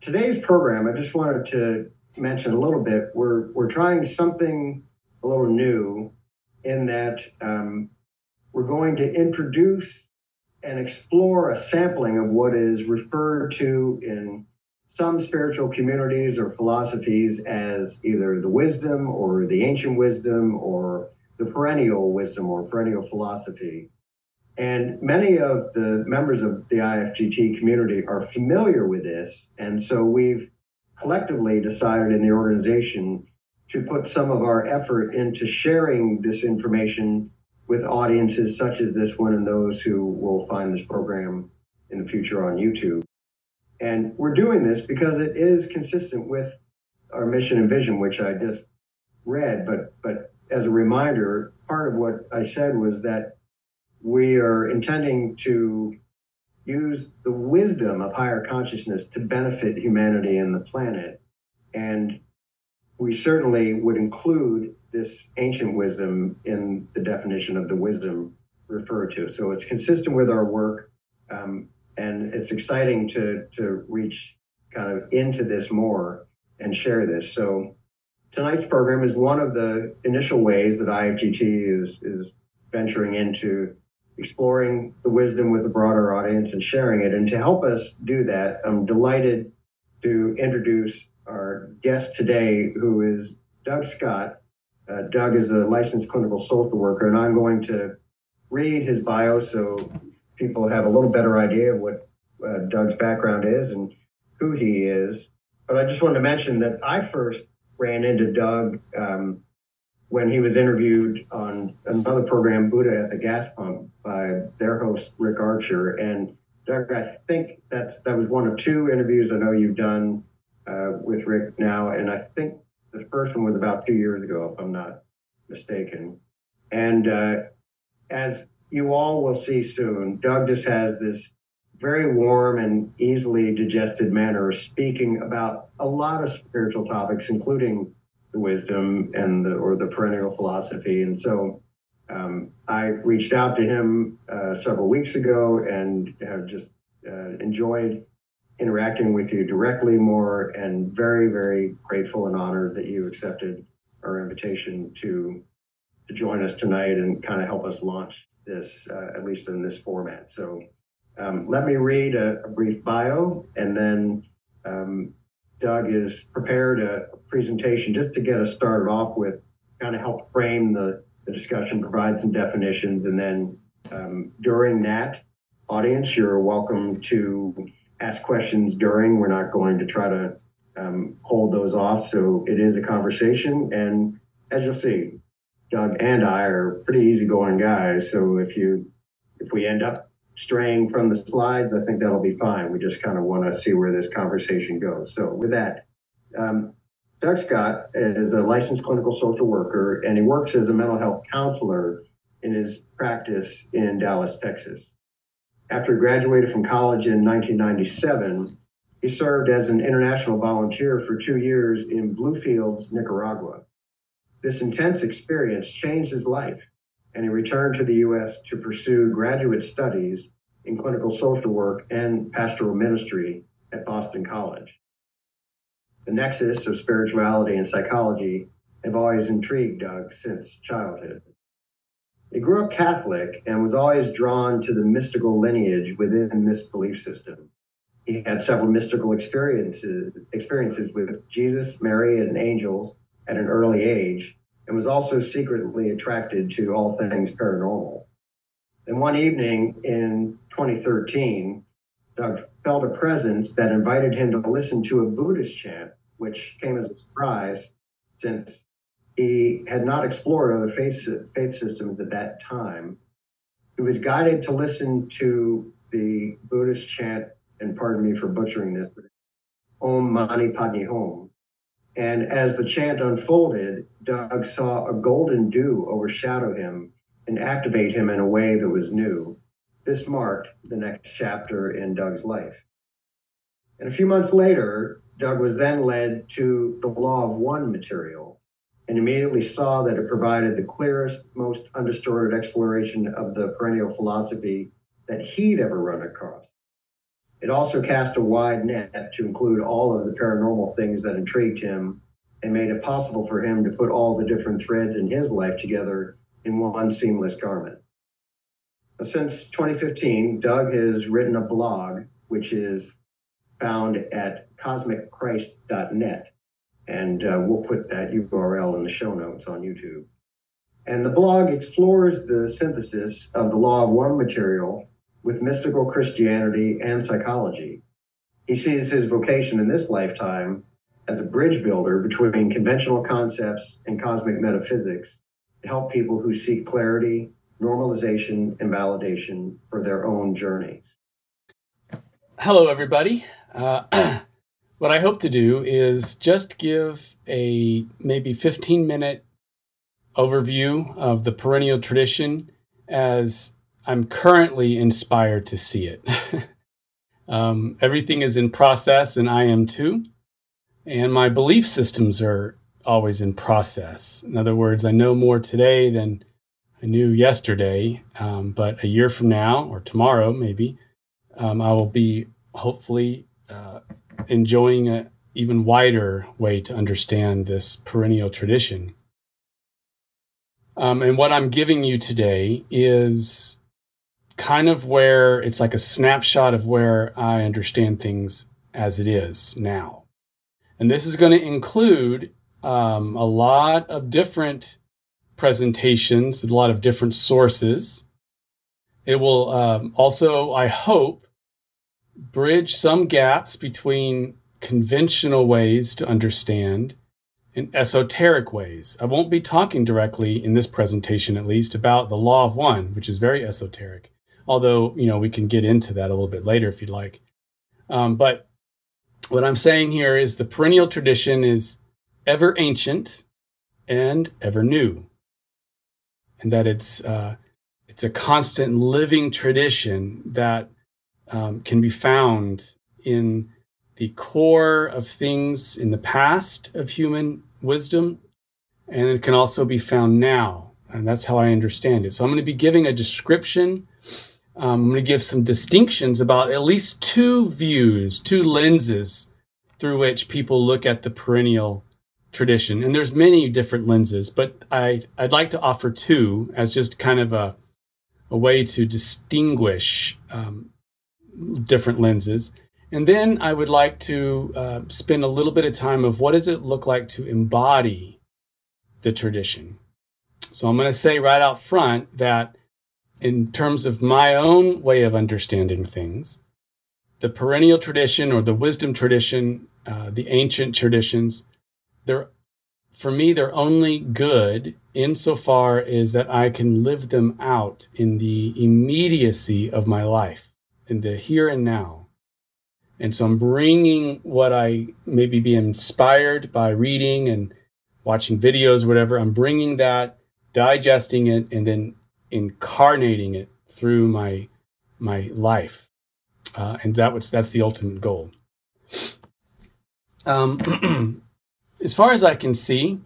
Today's program, I just wanted to mention a little bit. We're we're trying something a little new in that um, we're going to introduce and explore a sampling of what is referred to in some spiritual communities or philosophies as either the wisdom or the ancient wisdom or the perennial wisdom or perennial philosophy. And many of the members of the IFGT community are familiar with this. And so we've collectively decided in the organization to put some of our effort into sharing this information with audiences such as this one and those who will find this program in the future on YouTube. And we're doing this because it is consistent with our mission and vision, which I just read. But but as a reminder, part of what I said was that we are intending to use the wisdom of higher consciousness to benefit humanity and the planet. And we certainly would include this ancient wisdom in the definition of the wisdom referred to. So it's consistent with our work. Um, and it's exciting to, to reach kind of into this more and share this. So tonight's program is one of the initial ways that IFGT is, is venturing into exploring the wisdom with a broader audience and sharing it. And to help us do that, I'm delighted to introduce our guest today, who is Doug Scott. Uh, Doug is a licensed clinical social worker, and I'm going to read his bio so people have a little better idea of what uh, Doug's background is and who he is. But I just wanted to mention that I first ran into Doug um, when he was interviewed on another program, Buddha at the Gas Pump, by their host Rick Archer. And Doug, I think that's that was one of two interviews I know you've done uh, with Rick now, and I think the first one was about two years ago, if I'm not mistaken. And uh, as you all will see soon, Doug just has this very warm and easily digested manner of speaking about a lot of spiritual topics, including wisdom and the or the perennial philosophy. And so um, I reached out to him uh, several weeks ago and have just uh, enjoyed interacting with you directly more and very, very grateful and honored that you accepted our invitation to to join us tonight and kind of help us launch this, uh, at least in this format. So um, let me read a, a, brief bio and then um, Doug is prepared a, a presentation just to get us started off with, kind of help frame the, the discussion, provide some definitions, and then um, during that audience, you're welcome to ask questions during. We're not going to try to um, hold those off. So it is a conversation. And as you'll see, Doug and I are pretty easygoing guys. So if you if we end up straying from the slides, I think that'll be fine. We just kind of want to see where this conversation goes. So with that, um, Doug Scott is a licensed clinical social worker and he works as a mental health counselor in his practice in Dallas, Texas. After he graduated from college in 1997, he served as an international volunteer for two years in Bluefields, Nicaragua. This intense experience changed his life, and he returned to the U.S. to pursue graduate studies in clinical social work and pastoral ministry at Boston College. The nexus of spirituality and psychology have always intrigued Doug since childhood. He grew up Catholic and was always drawn to the mystical lineage within this belief system. He had several mystical experiences, experiences with Jesus, Mary, and angels at an early age, and was also secretly attracted to all things paranormal. And one evening in 2013, Doug felt a presence that invited him to listen to a Buddhist chant, which came as a surprise since he had not explored other faith, faith systems at that time. He was guided to listen to the Buddhist chant, and pardon me for butchering this, but Om Mani Padme Hum. And as the chant unfolded, Doug saw a golden dew overshadow him and activate him in a way that was new. This marked the next chapter in Doug's life. And a few months later, Doug was then led to the Law of One material and immediately saw that it provided the clearest, most undistorted exploration of the perennial philosophy that he'd ever run across. It also cast a wide net to include all of the paranormal things that intrigued him and made it possible for him to put all the different threads in his life together in one seamless garment. Since 2015, Doug has written a blog, which is found at cosmicchrist.net. And uh, we'll put that URL in the show notes on YouTube. And the blog explores the synthesis of the Law of One material with mystical Christianity and psychology. He sees his vocation in this lifetime as a bridge builder between conventional concepts and cosmic metaphysics to help people who seek clarity, normalization, and validation for their own journeys. Hello, everybody. Uh, what I hope to do is just give a maybe 15 minute overview of the perennial tradition as I'm currently inspired to see it. um, everything is in process, and I am too. And my belief systems are always in process. In other words, I know more today than I knew yesterday, um, but a year from now or tomorrow, maybe, um, I will be hopefully uh, enjoying an even wider way to understand this perennial tradition. Um, and what I'm giving you today is kind of where it's like a snapshot of where I understand things as it is now. And this is going to include um, a lot of different presentations, a lot of different sources. It will um, also, I hope, bridge some gaps between conventional ways to understand and esoteric ways. I won't be talking directly in this presentation, at least, about the law of one, which is very esoteric. Although, you know, we can get into that a little bit later if you'd like. Um, but what I'm saying here is the perennial tradition is ever ancient and ever new, and that it's uh, it's a constant living tradition that um, can be found in the core of things in the past of human wisdom, and it can also be found now. And that's how I understand it. So I'm going to be giving a description. Um, I'm going to give some distinctions about at least two views, two lenses through which people look at the perennial tradition. And there's many different lenses, but I, I'd like to offer two as just kind of a, a way to distinguish um, different lenses. And then I would like to uh, spend a little bit of time of what does it look like to embody the tradition. So I'm going to say right out front that in terms of my own way of understanding things, the perennial tradition or the wisdom tradition, uh, the ancient traditions, they're for me they're only good insofar as that I can live them out in the immediacy of my life in the here and now. And so I'm bringing what I maybe be inspired by reading and watching videos, whatever. I'm bringing that, digesting it, and then incarnating it through my my life. Uh, and that was that's the ultimate goal. Um, as far as I can see,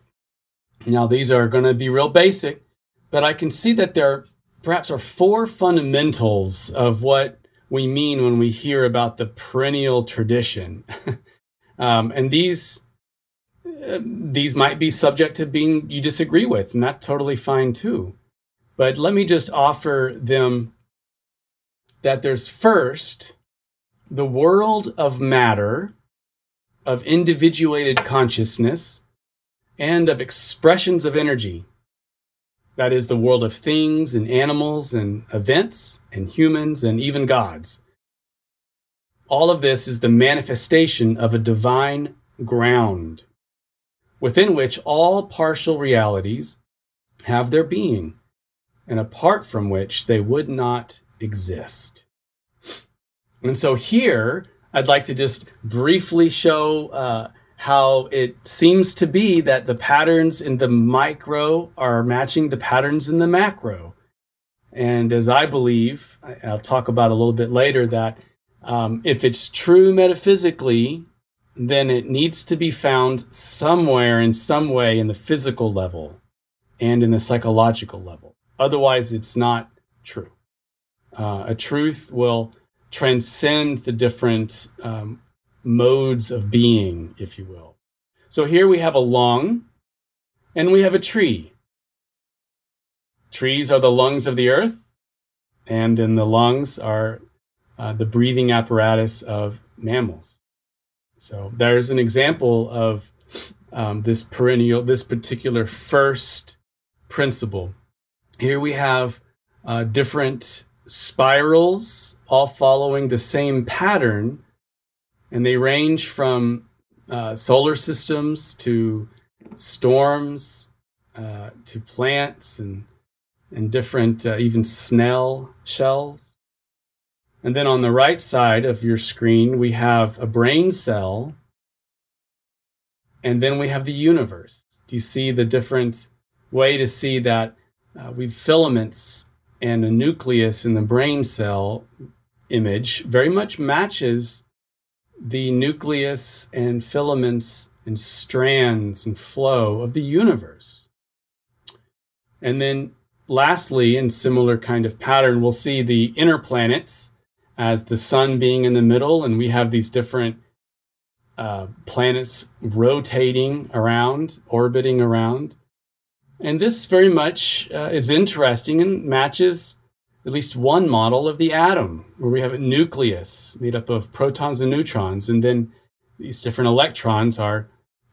now these are going to be real basic, but I can see that there perhaps are four fundamentals of what we mean when we hear about the perennial tradition. um, and these uh, these might be subject to being you disagree with, and that's totally fine too. But let me just offer them that there's first the world of matter, of individuated consciousness, and of expressions of energy. That is the world of things and animals and events and humans and even gods. All of this is the manifestation of a divine ground within which all partial realities have their being and apart from which they would not exist. And so here, I'd like to just briefly show uh, how it seems to be that the patterns in the micro are matching the patterns in the macro. And as I believe, I'll talk about a little bit later, that um, if it's true metaphysically, then it needs to be found somewhere in some way in the physical level and in the psychological level. Otherwise, it's not true. Uh, a truth will transcend the different um, modes of being, if you will. So here we have a lung and we have a tree. Trees are the lungs of the earth, and in the lungs are uh, the breathing apparatus of mammals. So there's an example of um, this perennial, this particular first principle. Here we have uh, different spirals, all following the same pattern, and they range from uh, solar systems to storms uh, to plants and and different uh, even snail shells. And then on the right side of your screen, we have a brain cell. And then we have the universe. Do you see the different way to see that uh, we've filaments and a nucleus in the brain cell image very much matches the nucleus and filaments and strands and flow of the universe. And then lastly, in similar kind of pattern, we'll see the inner planets as the sun being in the middle, and we have these different uh, planets rotating around, orbiting around. And this very much uh, is interesting and matches at least one model of the atom, where we have a nucleus made up of protons and neutrons, and then these different electrons are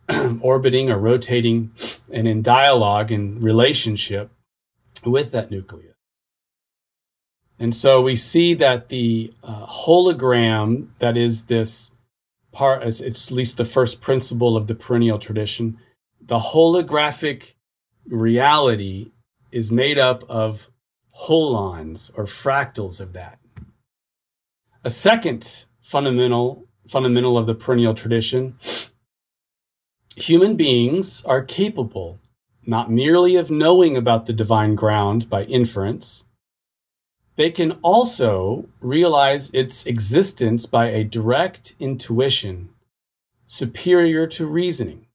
orbiting or rotating and in dialogue and relationship with that nucleus. And so we see that the uh, hologram, that is this part, it's, it's at least the first principle of the perennial tradition, the holographic reality is made up of holons or fractals of that. A second fundamental fundamental of the perennial tradition human beings are capable not merely of knowing about the divine ground by inference, they can also realize its existence by a direct intuition superior to reasoning.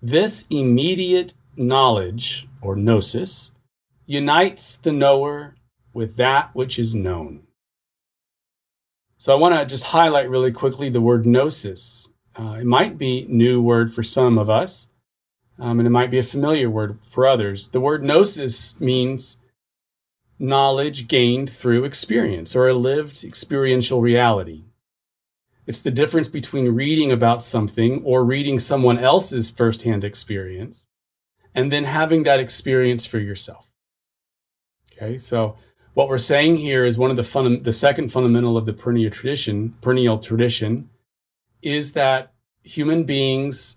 This immediate knowledge, or gnosis, unites the knower with that which is known. So I want to just highlight really quickly the word gnosis. Uh, it might be new word for some of us, um, and it might be a familiar word for others. The word gnosis means knowledge gained through experience or a lived experiential reality. It's the difference between reading about something or reading someone else's firsthand experience and then having that experience for yourself. Okay, so what we're saying here is one of the fun, the second fundamental of the perennial tradition, perennial tradition, is that human beings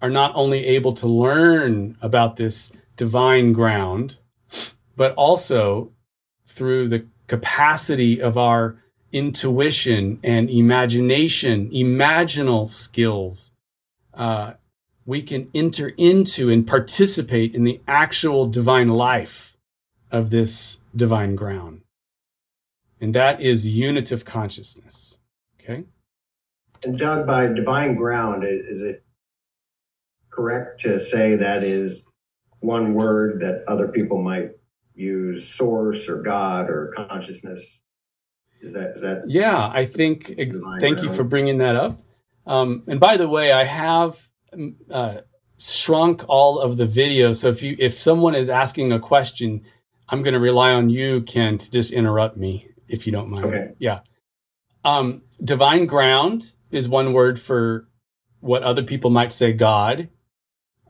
are not only able to learn about this divine ground, but also through the capacity of our intuition and imagination, imaginal skills, uh, we can enter into and participate in the actual divine life of this divine ground. And that is unitive consciousness. Okay? And Doug, by divine ground, is it correct to say that is one word that other people might use source or God or consciousness? Is that is that? Yeah, I think. Ex- thank ground? you for bringing that up. Um, and by the way, I have uh, shrunk all of the video. So if you if someone is asking a question, I'm going to rely on you, Ken, to just interrupt me if you don't mind. Okay. Yeah. Um, divine ground is one word for what other people might say God.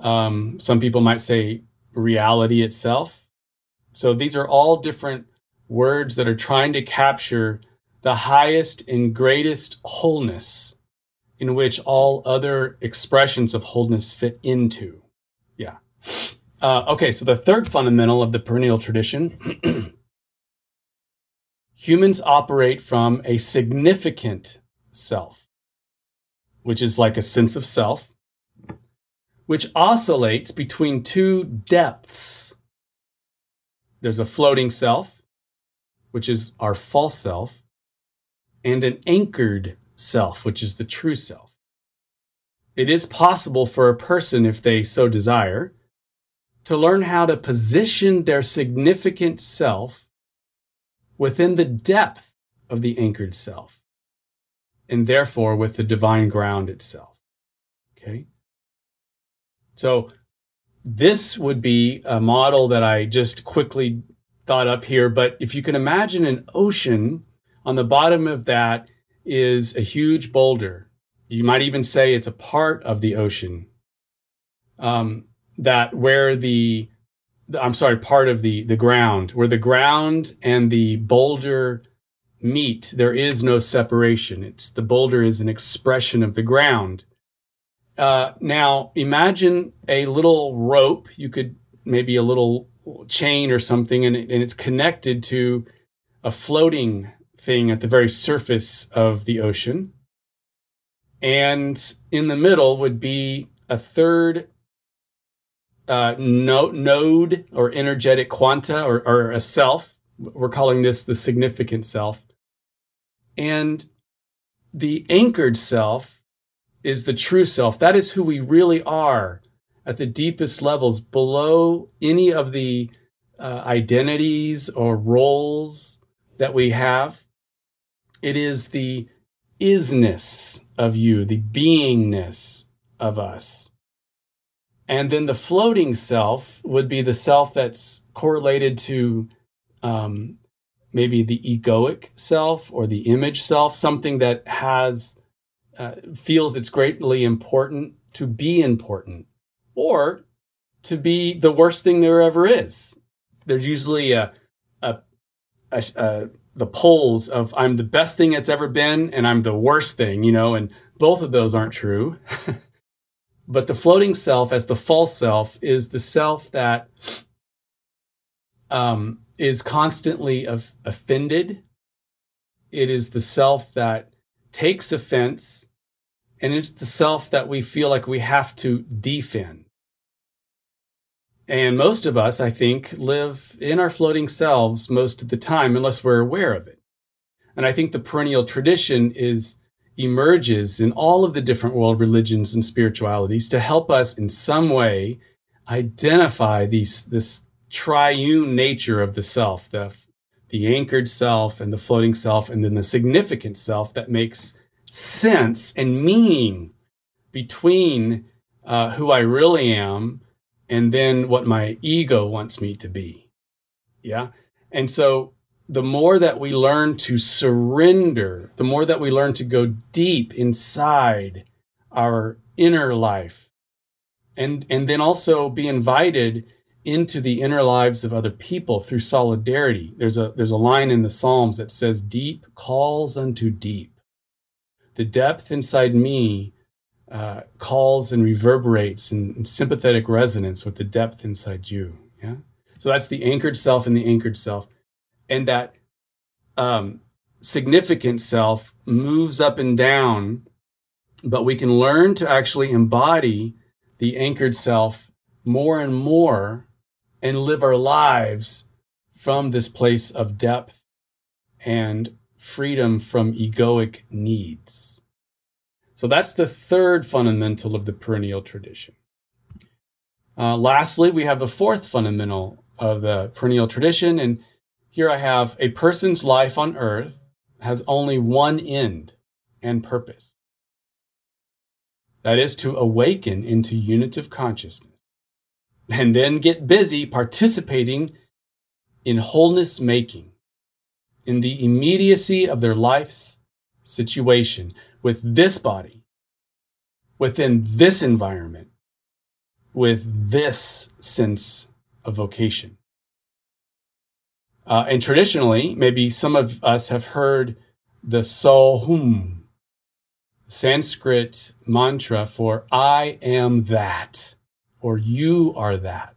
Um, some people might say reality itself. So these are all different words that are trying to capture the highest and greatest wholeness in which all other expressions of wholeness fit into. Yeah. Uh, okay, so the third fundamental of the perennial tradition humans operate from a significant self, which is like a sense of self which oscillates between two depths. There's a floating self, which is our false self, and an anchored self, which is the true self. It is possible for a person, if they so desire, to learn how to position their significant self within the depth of the anchored self, and therefore with the divine ground itself. Okay? So, this would be a model that I just quickly thought up here. But if you can imagine an ocean, on the bottom of that is a huge boulder. You might even say it's a part of the ocean. Um, that where the, the, I'm sorry, part of the the ground, where the ground and the boulder meet, there is no separation. It's the boulder is an expression of the ground. Uh, now imagine a little rope. You could maybe a little chain or something, and, it, and it's connected to a floating thing at the very surface of the ocean. And in the middle would be a third uh, no, node or energetic quanta or, or a self. We're calling this the significant self. And the anchored self is the true self. That is who we really are at the deepest levels, below any of the uh, identities or roles that we have. It is the isness of you, the beingness of us. And then the floating self would be the self that's correlated to um, maybe the egoic self or the image self, something that has uh, feels it's greatly important to be important or to be the worst thing there ever is. There's usually a, a, a, a the poles of I'm the best thing that's ever been and I'm the worst thing, you know, and both of those aren't true. but the floating self as the false self is the self that um, is constantly of, offended. It is the self that takes offense and it's the self that we feel like we have to defend. And most of us, I think, live in our floating selves most of the time, unless we're aware of it. And I think the perennial tradition is emerges in all of the different world religions and spiritualities to help us in some way identify these, this triune nature of the self, the, the anchored self and the floating self, and then the significant self that makes sense and meaning between uh, who I really am and then what my ego wants me to be. Yeah. And so the more that we learn to surrender, the more that we learn to go deep inside our inner life and, and then also be invited into the inner lives of other people through solidarity. There's a, there's a line in the Psalms that says, deep calls unto deep the depth inside me uh, calls and reverberates in, in, sympathetic resonance with the depth inside you. Yeah. So that's the anchored self and the anchored self. And that um, significant self moves up and down, but we can learn to actually embody the anchored self more and more and live our lives from this place of depth and freedom from egoic needs. So that's the third fundamental of the perennial tradition. Uh, lastly, we have the fourth fundamental of the perennial tradition. And here I have a person's life on earth has only one end and purpose. That is to awaken into unitive consciousness and then get busy participating in wholeness making in the immediacy of their life's situation with this body, within this environment, with this sense of vocation. Uh, and traditionally, maybe some of us have heard the Sohum, Sanskrit mantra for I am that, or you are that.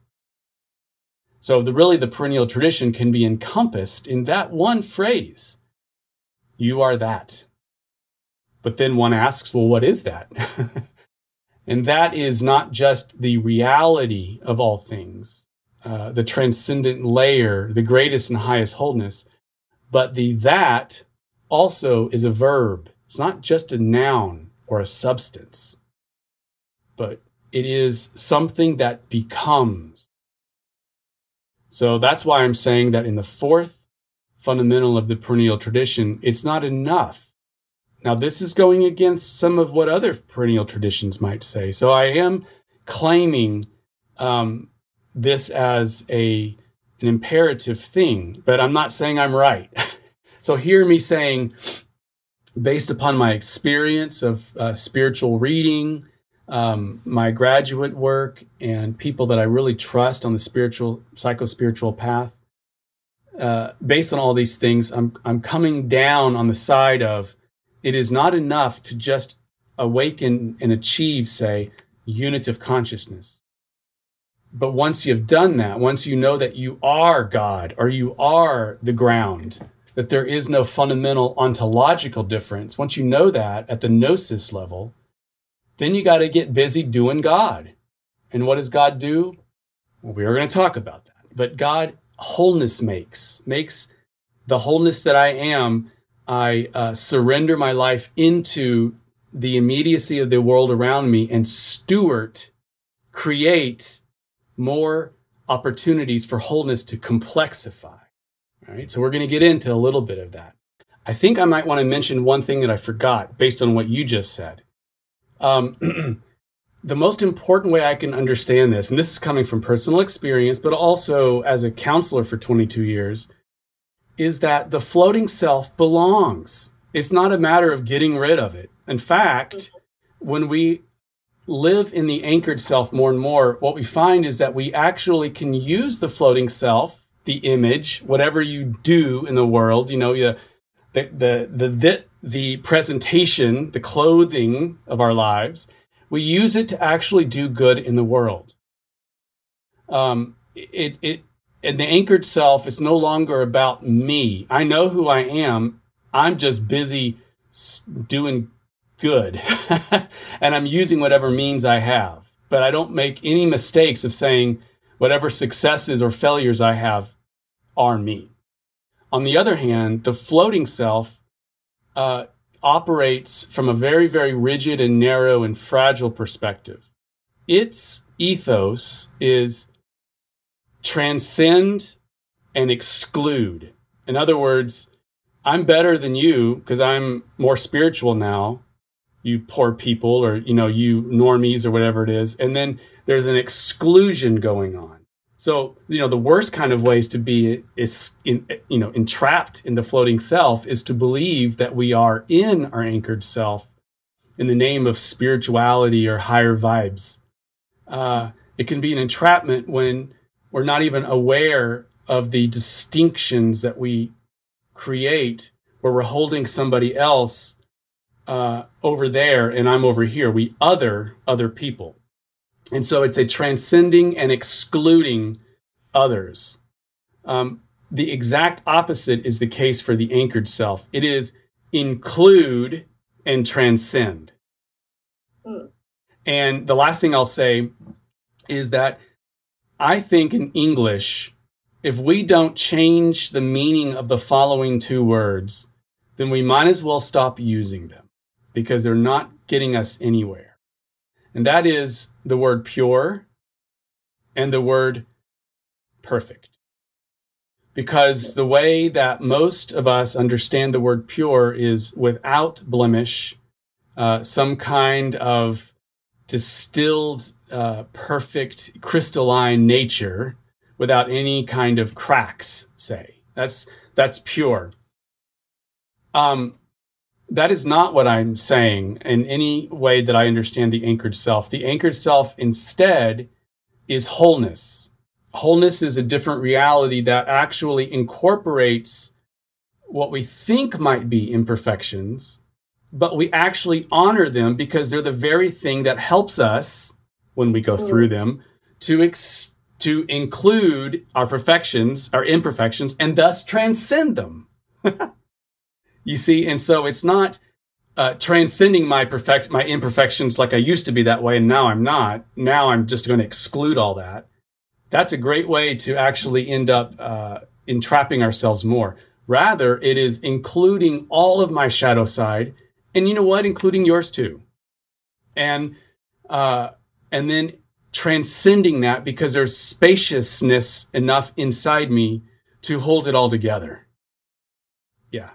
So the really the perennial tradition can be encompassed in that one phrase. You are that. But then one asks, well, what is that? and that is not just the reality of all things, uh, the transcendent layer, the greatest and highest wholeness, but the that also is a verb. It's not just a noun or a substance, but it is something that becomes so that's why I'm saying that in the fourth fundamental of the perennial tradition, it's not enough. Now, this is going against some of what other perennial traditions might say. So I am claiming um, this as a an imperative thing, but I'm not saying I'm right. so hear me saying, based upon my experience of uh, spiritual reading, um, my graduate work, and people that I really trust on the spiritual, psycho spiritual path, uh, based on all these things, I'm, I'm coming down on the side of it is not enough to just awaken and achieve, say, unitive consciousness. But once you've done that, once you know that you are God or you are the ground, that there is no fundamental ontological difference, once you know that at the gnosis level, then you got to get busy doing God. And what does God do? Well, we are going to talk about that. But God wholeness makes, makes the wholeness that I am. I uh, surrender my life into the immediacy of the world around me and steward, create more opportunities for wholeness to complexify. All right, so we're going to get into a little bit of that. I think I might want to mention one thing that I forgot based on what you just said. Um, the most important way I can understand this, and this is coming from personal experience, but also as a counselor for 22 years, is that the floating self belongs. It's not a matter of getting rid of it. In fact, when we live in the anchored self more and more, what we find is that we actually can use the floating self, the image, whatever you do in the world, you know, the, the, the, the, the, presentation, the clothing of our lives, we use it to actually do good in the world. Um, it, it, the anchored self is no longer about me. I know who I am. I'm just busy doing good. and I'm using whatever means I have. But I don't make any mistakes of saying whatever successes or failures I have are me. On the other hand, the floating self uh, operates from a very, very rigid and narrow and fragile perspective. Its ethos is transcend and exclude. In other words, I'm better than you because I'm more spiritual now. You poor people or you know you normies or whatever it is. And then there's an exclusion going on. So you know the worst kind of ways to be is in, you know entrapped in the floating self is to believe that we are in our anchored self in the name of spirituality or higher vibes. Uh, it can be an entrapment when we're not even aware of the distinctions that we create where we're holding somebody else uh, over there and I'm over here. We other other people. And so it's a transcending and excluding others. Um, the exact opposite is the case for the anchored self. It is include and transcend. Mm. And the last thing I'll say is that I think in English, if we don't change the meaning of the following two words, then we might as well stop using them because they're not getting us anywhere. And that is the word pure and the word perfect. Because the way that most of us understand the word pure is without blemish, uh, some kind of distilled, uh, perfect, crystalline nature without any kind of cracks, say. That's, that's pure. Um, that is not what I'm saying in any way that I understand the anchored self. The anchored self instead is wholeness. Wholeness is a different reality that actually incorporates what we think might be imperfections, but we actually honor them because they're the very thing that helps us when we go through them to ex- to include our perfections, our imperfections, and thus transcend them. You see, and so it's not uh, transcending my perfect my imperfections like I used to be that way, and now I'm not. Now I'm just going to exclude all that. That's a great way to actually end up uh, entrapping ourselves more. Rather, it is including all of my shadow side, and you know what, including yours too, and uh, and then transcending that because there's spaciousness enough inside me to hold it all together. Yeah.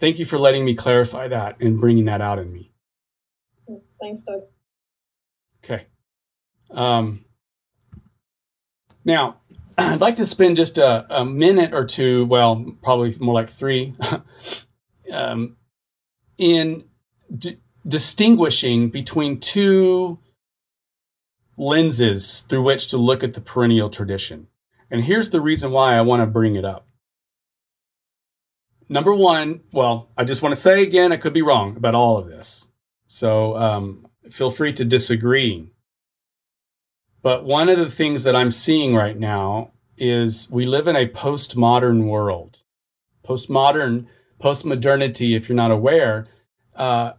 Thank you for letting me clarify that and bringing that out in me. Thanks, Doug. Okay. Um, now, I'd like to spend just a, a minute or two, well, probably more like three, um, in d- distinguishing between two lenses through which to look at the perennial tradition. And here's the reason why I want to bring it up. Number one, well, I just want to say again, I could be wrong about all of this. So um, feel free to disagree. But one of the things that I'm seeing right now is we live in a postmodern world. Postmodern, postmodernity, if you're not aware, uh,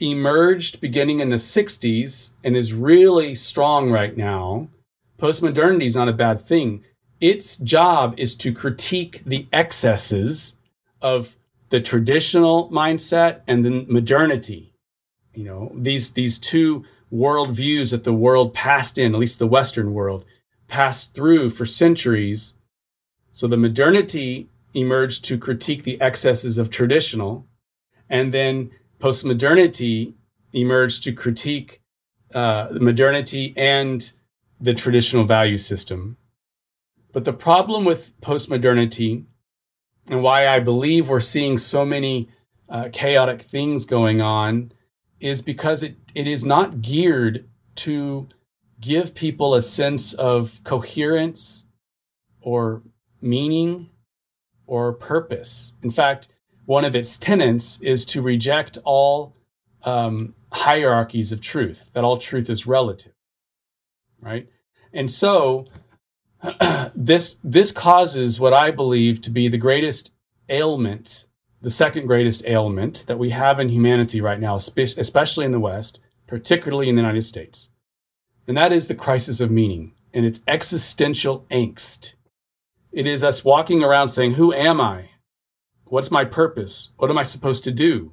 emerged beginning in the 60s and is really strong right now. Postmodernity is not a bad thing. Its job is to critique the excesses of the traditional mindset and the modernity. You know, these, these two worldviews that the world passed in, at least the Western world, passed through for centuries. So the modernity emerged to critique the excesses of traditional, and then postmodernity emerged to critique uh, the modernity and the traditional value system. But the problem with postmodernity and why I believe we're seeing so many uh, chaotic things going on is because it, it is not geared to give people a sense of coherence or meaning or purpose. In fact, one of its tenets is to reject all um, hierarchies of truth, that all truth is relative, right? And so this this causes what I believe to be the greatest ailment, the second greatest ailment that we have in humanity right now, especially in the West, particularly in the United States. And that is the crisis of meaning and its existential angst. It is us walking around saying, Who am I? What's my purpose? What am I supposed to do?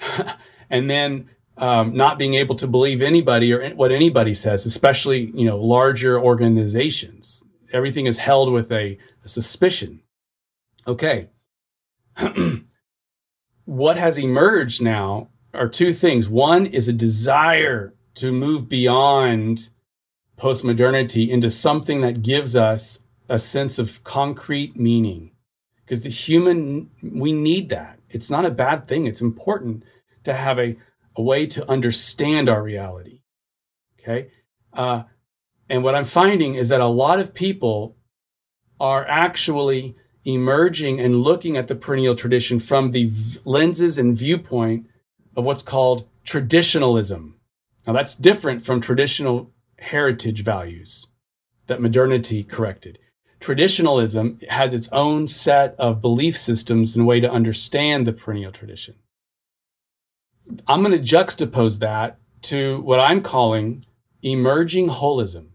and then um, not being able to believe anybody or what anybody says, especially you know larger organizations. Everything is held with a, a suspicion. Okay, what has emerged now are two things. One is a desire to move beyond postmodernity into something that gives us a sense of concrete meaning because the human we need that. It's not a bad thing. It's important to have a, a way to understand our reality okay? Uh, and what i'm finding is that a lot of people are actually emerging and looking at the perennial tradition from the v- lenses and viewpoint of what's called traditionalism. Now that's different from traditional heritage values that modernity corrected traditionalism has its own set of belief systems and way to understand the perennial tradition. I'm going to juxtapose that to what I'm calling emerging holism.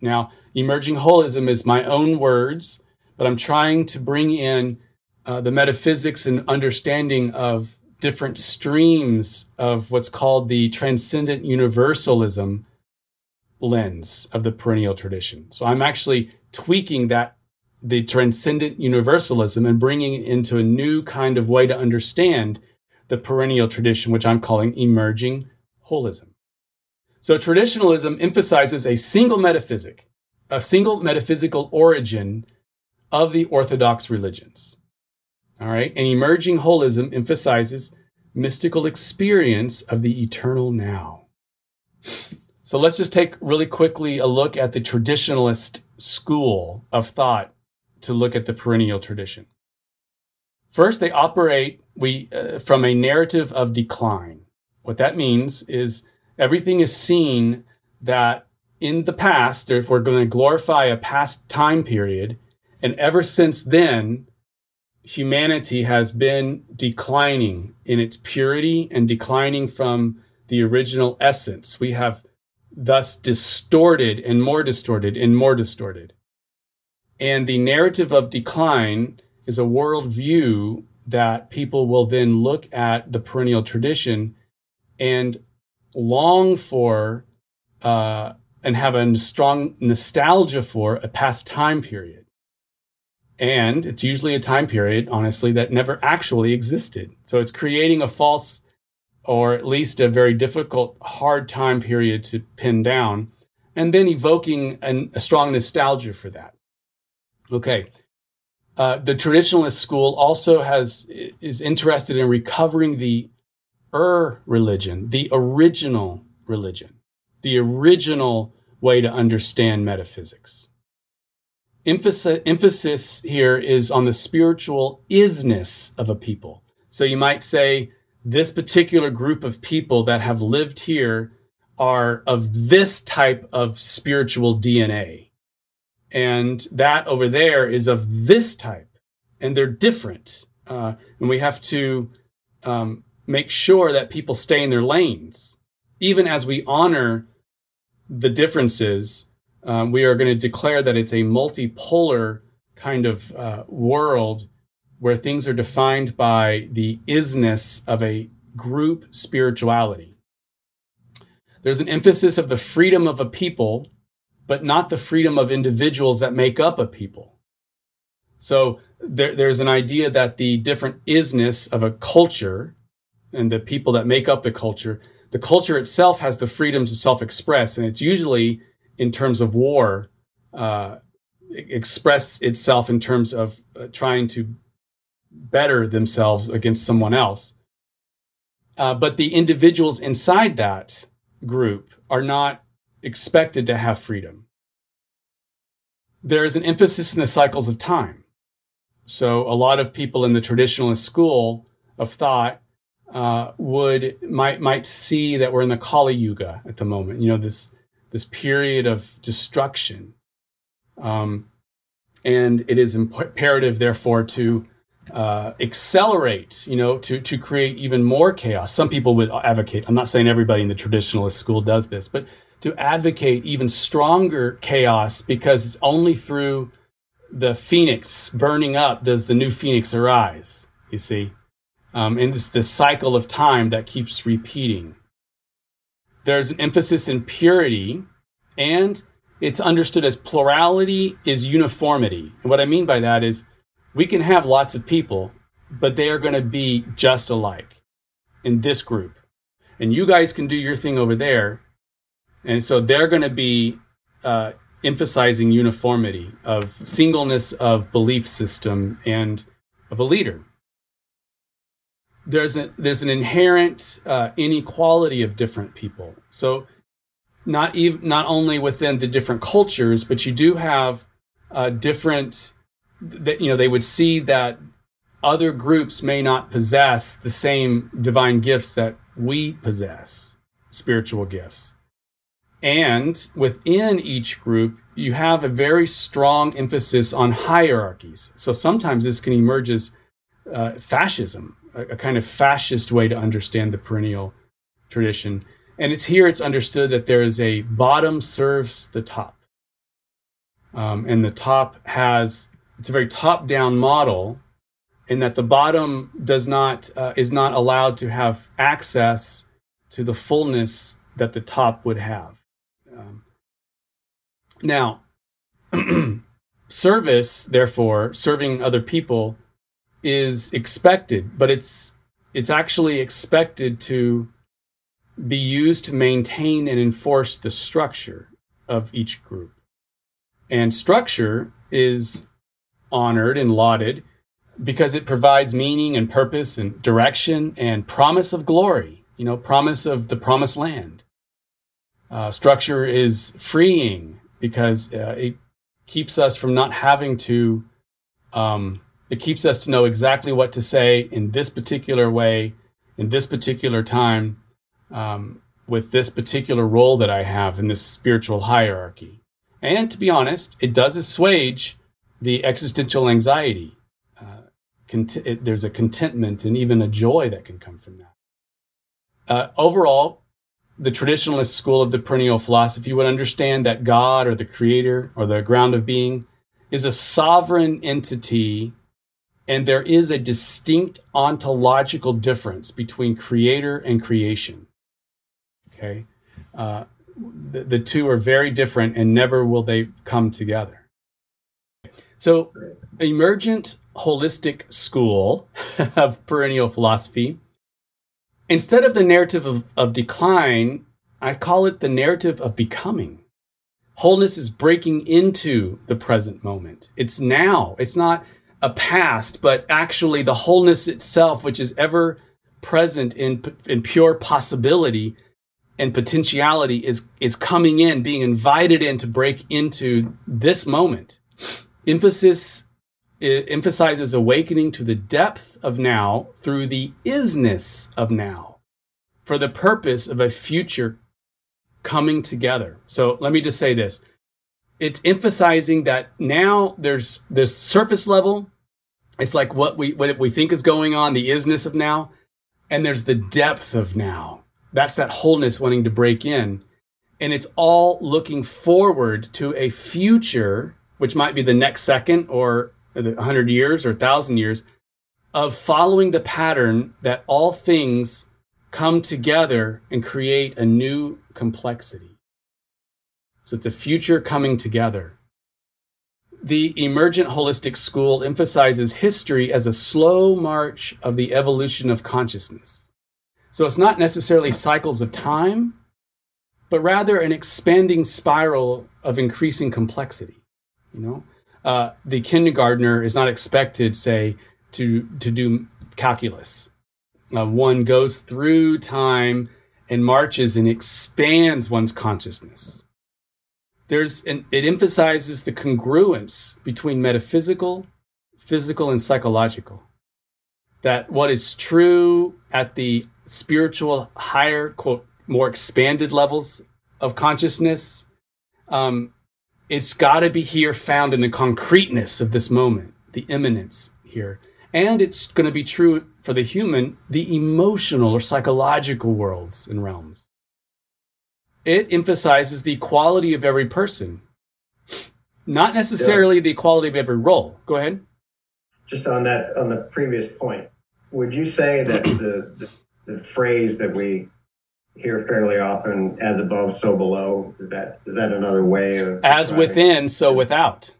Now, emerging holism is my own words, but I'm trying to bring in uh, the metaphysics and understanding of different streams of what's called the transcendent universalism lens of the perennial tradition. So I'm actually tweaking that the transcendent universalism and bringing it into a new kind of way to understand the perennial tradition, which I'm calling emerging holism. So traditionalism emphasizes a single metaphysic, a single metaphysical origin of the orthodox religions. All right. And emerging holism emphasizes mystical experience of the eternal now. So let's just take really quickly a look at the traditionalist school of thought to look at the perennial tradition. First, they operate we, uh, from a narrative of decline. What that means is everything is seen that in the past, if we're going to glorify a past time period, and ever since then, humanity has been declining in its purity and declining from the original essence. We have thus distorted and more distorted and more distorted. And the narrative of decline is a worldview that people will then look at the perennial tradition and long for uh, and have a strong nostalgia for a past time period. And it's usually a time period, honestly, that never actually existed. So it's creating a false or at least a very difficult, hard time period to pin down, and then evoking an, a strong nostalgia for that. Okay. Uh, the traditionalist school also has is interested in recovering the Ur religion, the original religion, the original way to understand metaphysics. Emphasis, emphasis here is on the spiritual isness of a people. So you might say this particular group of people that have lived here are of this type of spiritual DNA. And that over there is of this type. And they're different. Uh, and we have to um, make sure that people stay in their lanes. Even as we honor the differences, um, we are going to declare that it's a multipolar kind of uh, world where things are defined by the isness of a group spirituality. There's an emphasis of the freedom of a people, but not the freedom of individuals that make up a people. So there, there's an idea that the different isness of a culture and the people that make up the culture, the culture itself has the freedom to self express, and it's usually in terms of war, uh, express itself in terms of uh, trying to better themselves against someone else. Uh, but the individuals inside that group are not expected to have freedom. There is an emphasis in the cycles of time. So a lot of people in the traditionalist school of thought uh, would might might see that we're in the Kali Yuga at the moment. You know this this period of destruction, um, and it is imperative, therefore, to uh, accelerate, you know, to, to create even more chaos. Some people would advocate, I'm not saying everybody in the traditionalist school does this, but to advocate even stronger chaos because it's only through the phoenix burning up does the new phoenix arise, you see. Um, and it's this cycle of time that keeps repeating. There's an emphasis in purity, and it's understood as plurality is uniformity. And what I mean by that is, we can have lots of people, but they are going to be just alike in this group. And you guys can do your thing over there. And so they're going to be uh, emphasizing uniformity of singleness of belief system and of a leader. There's, a, there's an inherent uh, inequality of different people. So not even not only within the different cultures, but you do have uh, different that you know they would see that other groups may not possess the same divine gifts that we possess, spiritual gifts. And within each group, you have a very strong emphasis on hierarchies. So sometimes this can emerge as uh, fascism, a, a kind of fascist way to understand the perennial tradition. And it's here it's understood that there is a bottom serves the top. Um, and the top has it's a very top down model in that the bottom does not uh, is not allowed to have access to the fullness that the top would have. Um, now service therefore serving other people is expected but it's it's actually expected to be used to maintain and enforce the structure of each group. And structure is honored and lauded because it provides meaning and purpose and direction and promise of glory, you know, promise of the promised land. Uh, structure is freeing because uh, it keeps us from not having to, um, it keeps us to know exactly what to say in this particular way, in this particular time, um, with this particular role that I have in this spiritual hierarchy. And to be honest, it does assuage the existential anxiety. Uh, cont- it, there's a contentment and even a joy that can come from that. Uh, overall, the traditionalist school of the perennial philosophy would understand that God or the creator or the ground of being is a sovereign entity and there is a distinct ontological difference between creator and creation. Okay? Uh, the, the two are very different and never will they come together. So, emergent holistic school of perennial philosophy, instead of the narrative of, of decline, I call it the narrative of becoming. Wholeness is breaking into the present moment. It's now. It's not a past, but actually the wholeness itself, which is ever present in, in pure possibility and potentiality, is, is coming in, being invited in to break into this moment. Emphasis it emphasizes awakening to the depth of now through the isness of now for the purpose of a future coming together. So let me just say this. It's emphasizing that now there's there's surface level. It's like what we what we think is going on, the isness of now, and there's the depth of now. That's that wholeness wanting to break in. And it's all looking forward to a future, which might be the next second or 100 years or 1,000 years of following the pattern that all things come together and create a new complexity. So it's a future coming together. The emergent holistic school emphasizes history as a slow march of the evolution of consciousness. So it's not necessarily cycles of time, but rather an expanding spiral of increasing complexity. You know, uh, the kindergartner is not expected, say, to to do calculus. Uh, one goes through time and marches and expands one's consciousness. There's an, it emphasizes the congruence between metaphysical, physical, and psychological. That what is true at the spiritual, higher, quote, more expanded levels of consciousness um, it's got to be here found in the concreteness of this moment, the immanence here. And it's going to be true for the human, the emotional or psychological worlds and realms. It emphasizes the equality of every person, not necessarily yeah. the equality of every role. Go ahead. Just on that, on the previous point, would you say that the, the, the phrase that we hear fairly often as above so below. Is that is that another way of as within so without.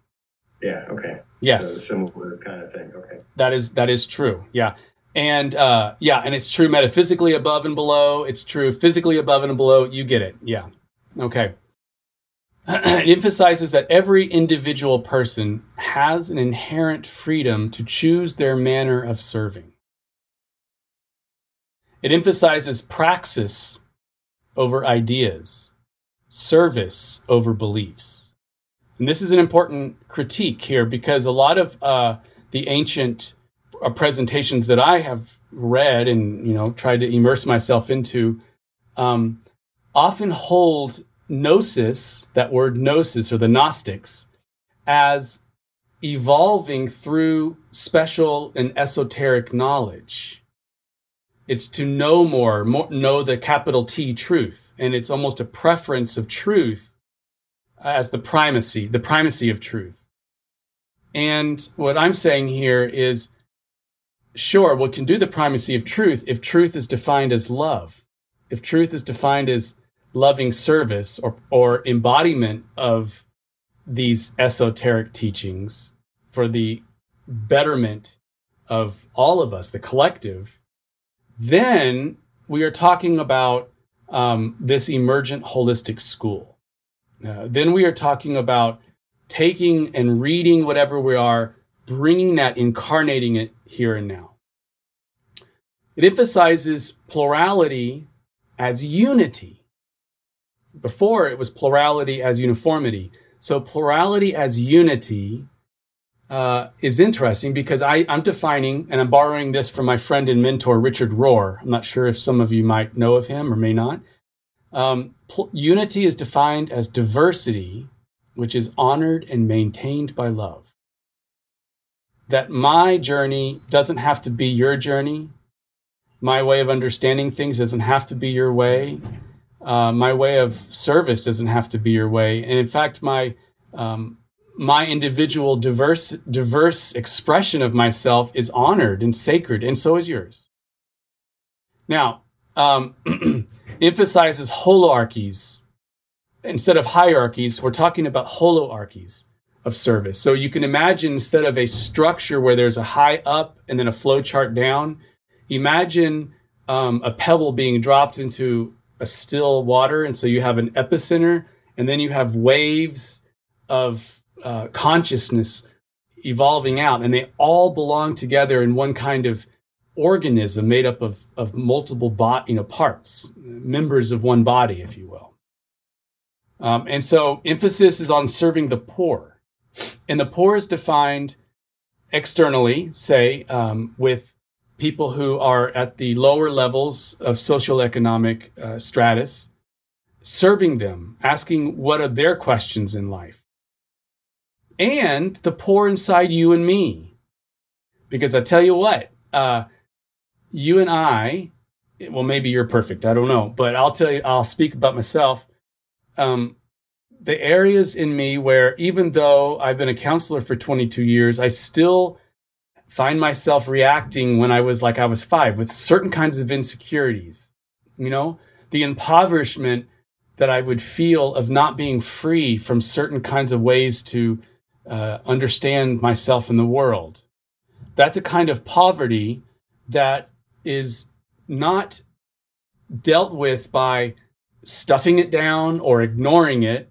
Yeah okay. Yes. So similar kind of thing okay. That is that is true yeah. And uh yeah and it's true metaphysically above and below. It's true physically above and below. You get it yeah. Okay. It emphasizes that every individual person has an inherent freedom to choose their manner of serving. It emphasizes praxis over ideas, service over beliefs. And this is an important critique here because a lot of uh, the ancient uh, presentations that I have read and you know tried to immerse myself into um, often hold gnosis, that word gnosis or the Gnostics, as evolving through special and esoteric knowledge. It's to know more, more, know the capital T truth. And it's almost a preference of truth as the primacy, the primacy of truth. And what I'm saying here is sure, we can do the primacy of truth if truth is defined as love, if truth is defined as loving service or, or embodiment of these esoteric teachings for the betterment of all of us, the collective, then we are talking about um, this emergent holistic school. Uh, then we are talking about taking and reading whatever we are, bringing that, incarnating it here and now. It emphasizes plurality as unity. Before it was plurality as uniformity. So plurality as unity uh, is interesting because I, I'm defining, and I'm borrowing this from my friend and mentor, Richard Rohr. I'm not sure if some of you might know of him or may not. Um, pl- unity is defined as diversity, which is honored and maintained by love. That my journey doesn't have to be your journey. My way of understanding things doesn't have to be your way. Uh, my way of service doesn't have to be your way. And in fact, my um, my individual diverse diverse expression of myself is honored and sacred and so is yours now um, emphasizes holoarchies instead of hierarchies we're talking about holoarchies of service. So you can imagine instead of a structure where there's a high up and then a flow chart down, imagine um, a pebble being dropped into a still water. And so you have an epicenter and then you have waves of uh, consciousness evolving out, and they all belong together in one kind of organism made up of, of multiple you know, parts, members of one body, if you will. Um, and so emphasis is on serving the poor. And the poor is defined externally, say, um, with people who are at the lower levels of social economic uh, stratus, serving them, asking what are their questions in life. And the poor inside you and me. Because I tell you what, uh, you and I, well, maybe you're perfect. I don't know. But I'll tell you, I'll speak about myself. Um, the areas in me where even though I've been a counselor for 22 years, I still find myself reacting when I was like I was five with certain kinds of insecurities. You know, the impoverishment that I would feel of not being free from certain kinds of ways to uh, understand myself in the world. That's a kind of poverty that is not dealt with by stuffing it down or ignoring it,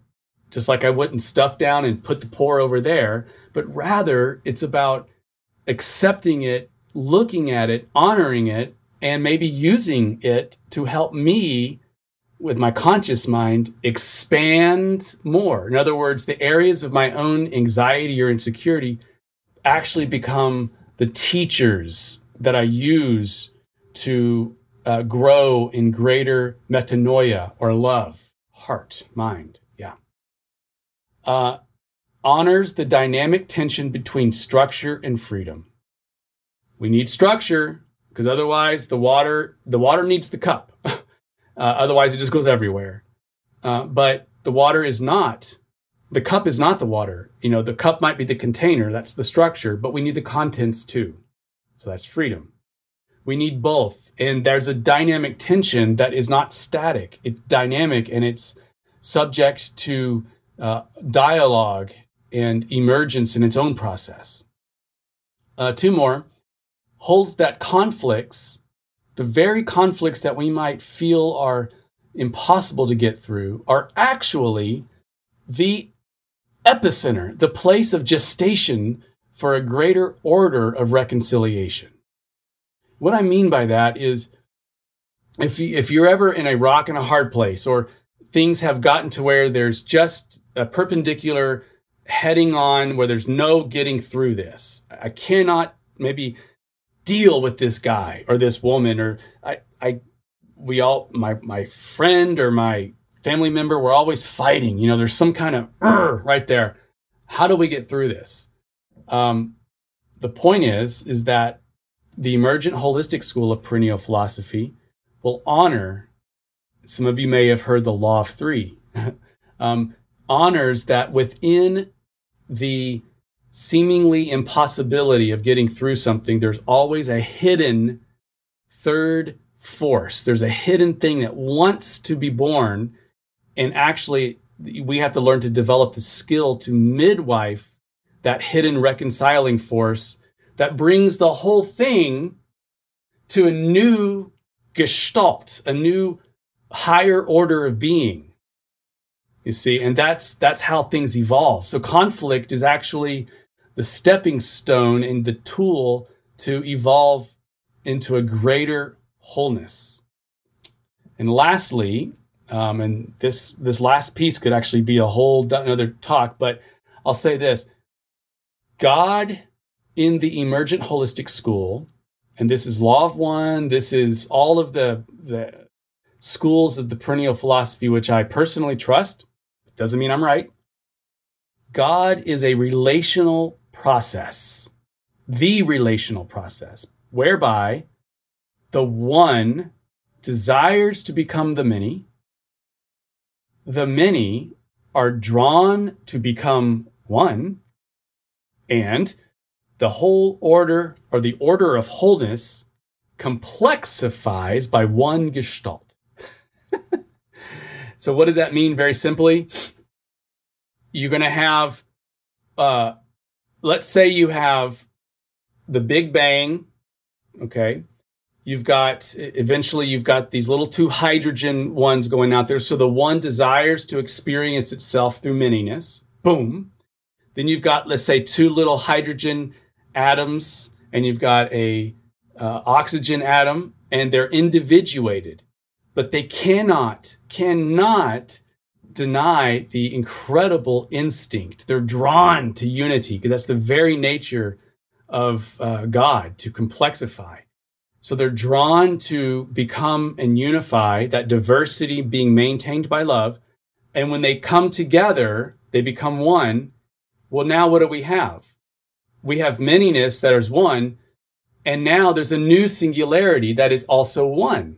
just like I wouldn't stuff down and put the poor over there, but rather it's about accepting it, looking at it, honoring it, and maybe using it to help me with my conscious mind expand more. In other words, the areas of my own anxiety or insecurity actually become the teachers that I use to uh, grow in greater metanoia or love, heart, mind. Yeah. Uh, honors the dynamic tension between structure and freedom. We need structure because otherwise the water the water needs the cup. uh, otherwise it just goes everywhere. Uh, but the water is not the cup is not the water. You know, the cup might be the container, that's the structure, but we need the contents too. So that's freedom. We need both. And there's a dynamic tension that is not static. It's dynamic and it's subject to uh, dialogue and emergence in its own process. Uh, two more holds that conflicts, the very conflicts that we might feel are impossible to get through, are actually the epicenter, the place of gestation for a greater order of reconciliation. What I mean by that is if, you, if you're ever in a rock and a hard place or things have gotten to where there's just a perpendicular heading on where there's no getting through this. I cannot maybe deal with this guy or this woman or I I we all my my friend or my family member we're always fighting. You know, there's some kind of right there. How do we get through this? Um, the point is is that the emergent holistic school of perennial philosophy will honor. Some of you may have heard the law of three. um, honors that within the seemingly impossibility of getting through something, there's always a hidden third force. There's a hidden thing that wants to be born. And actually, we have to learn to develop the skill to midwife that hidden reconciling force that brings the whole thing to a new gestalt, a new higher order of being. You see, and that's that's how things evolve. So conflict is actually the stepping stone and the tool to evolve into a greater wholeness. And lastly, um, and this this last piece could actually be a whole another talk, but I'll say this: God in the emergent holistic school, and this is Law of One. This is all of the the schools of the perennial philosophy, which I personally trust. Doesn't mean I'm right. God is a relational process, the relational process, whereby the one desires to become the many, the many are drawn to become one, and the whole order or the order of wholeness complexifies by one gestalt. So, what does that mean very simply? You're going to have uh, let's say you have the Big Bang, okay? You've got eventually you've got these little two hydrogen ones going out there. So the one desires to experience itself through manyness. Boom. Then you've got let's say two little hydrogen atoms, and you've got a uh, oxygen atom, and they're individuated, but they cannot cannot deny the incredible instinct. They're drawn to unity because that's the very nature of uh, God to complexify. So they're drawn to become and unify that diversity being maintained by love. And when they come together, they become one. Well, now what do we have? We have manyness that is one. And now there's a new singularity that is also one.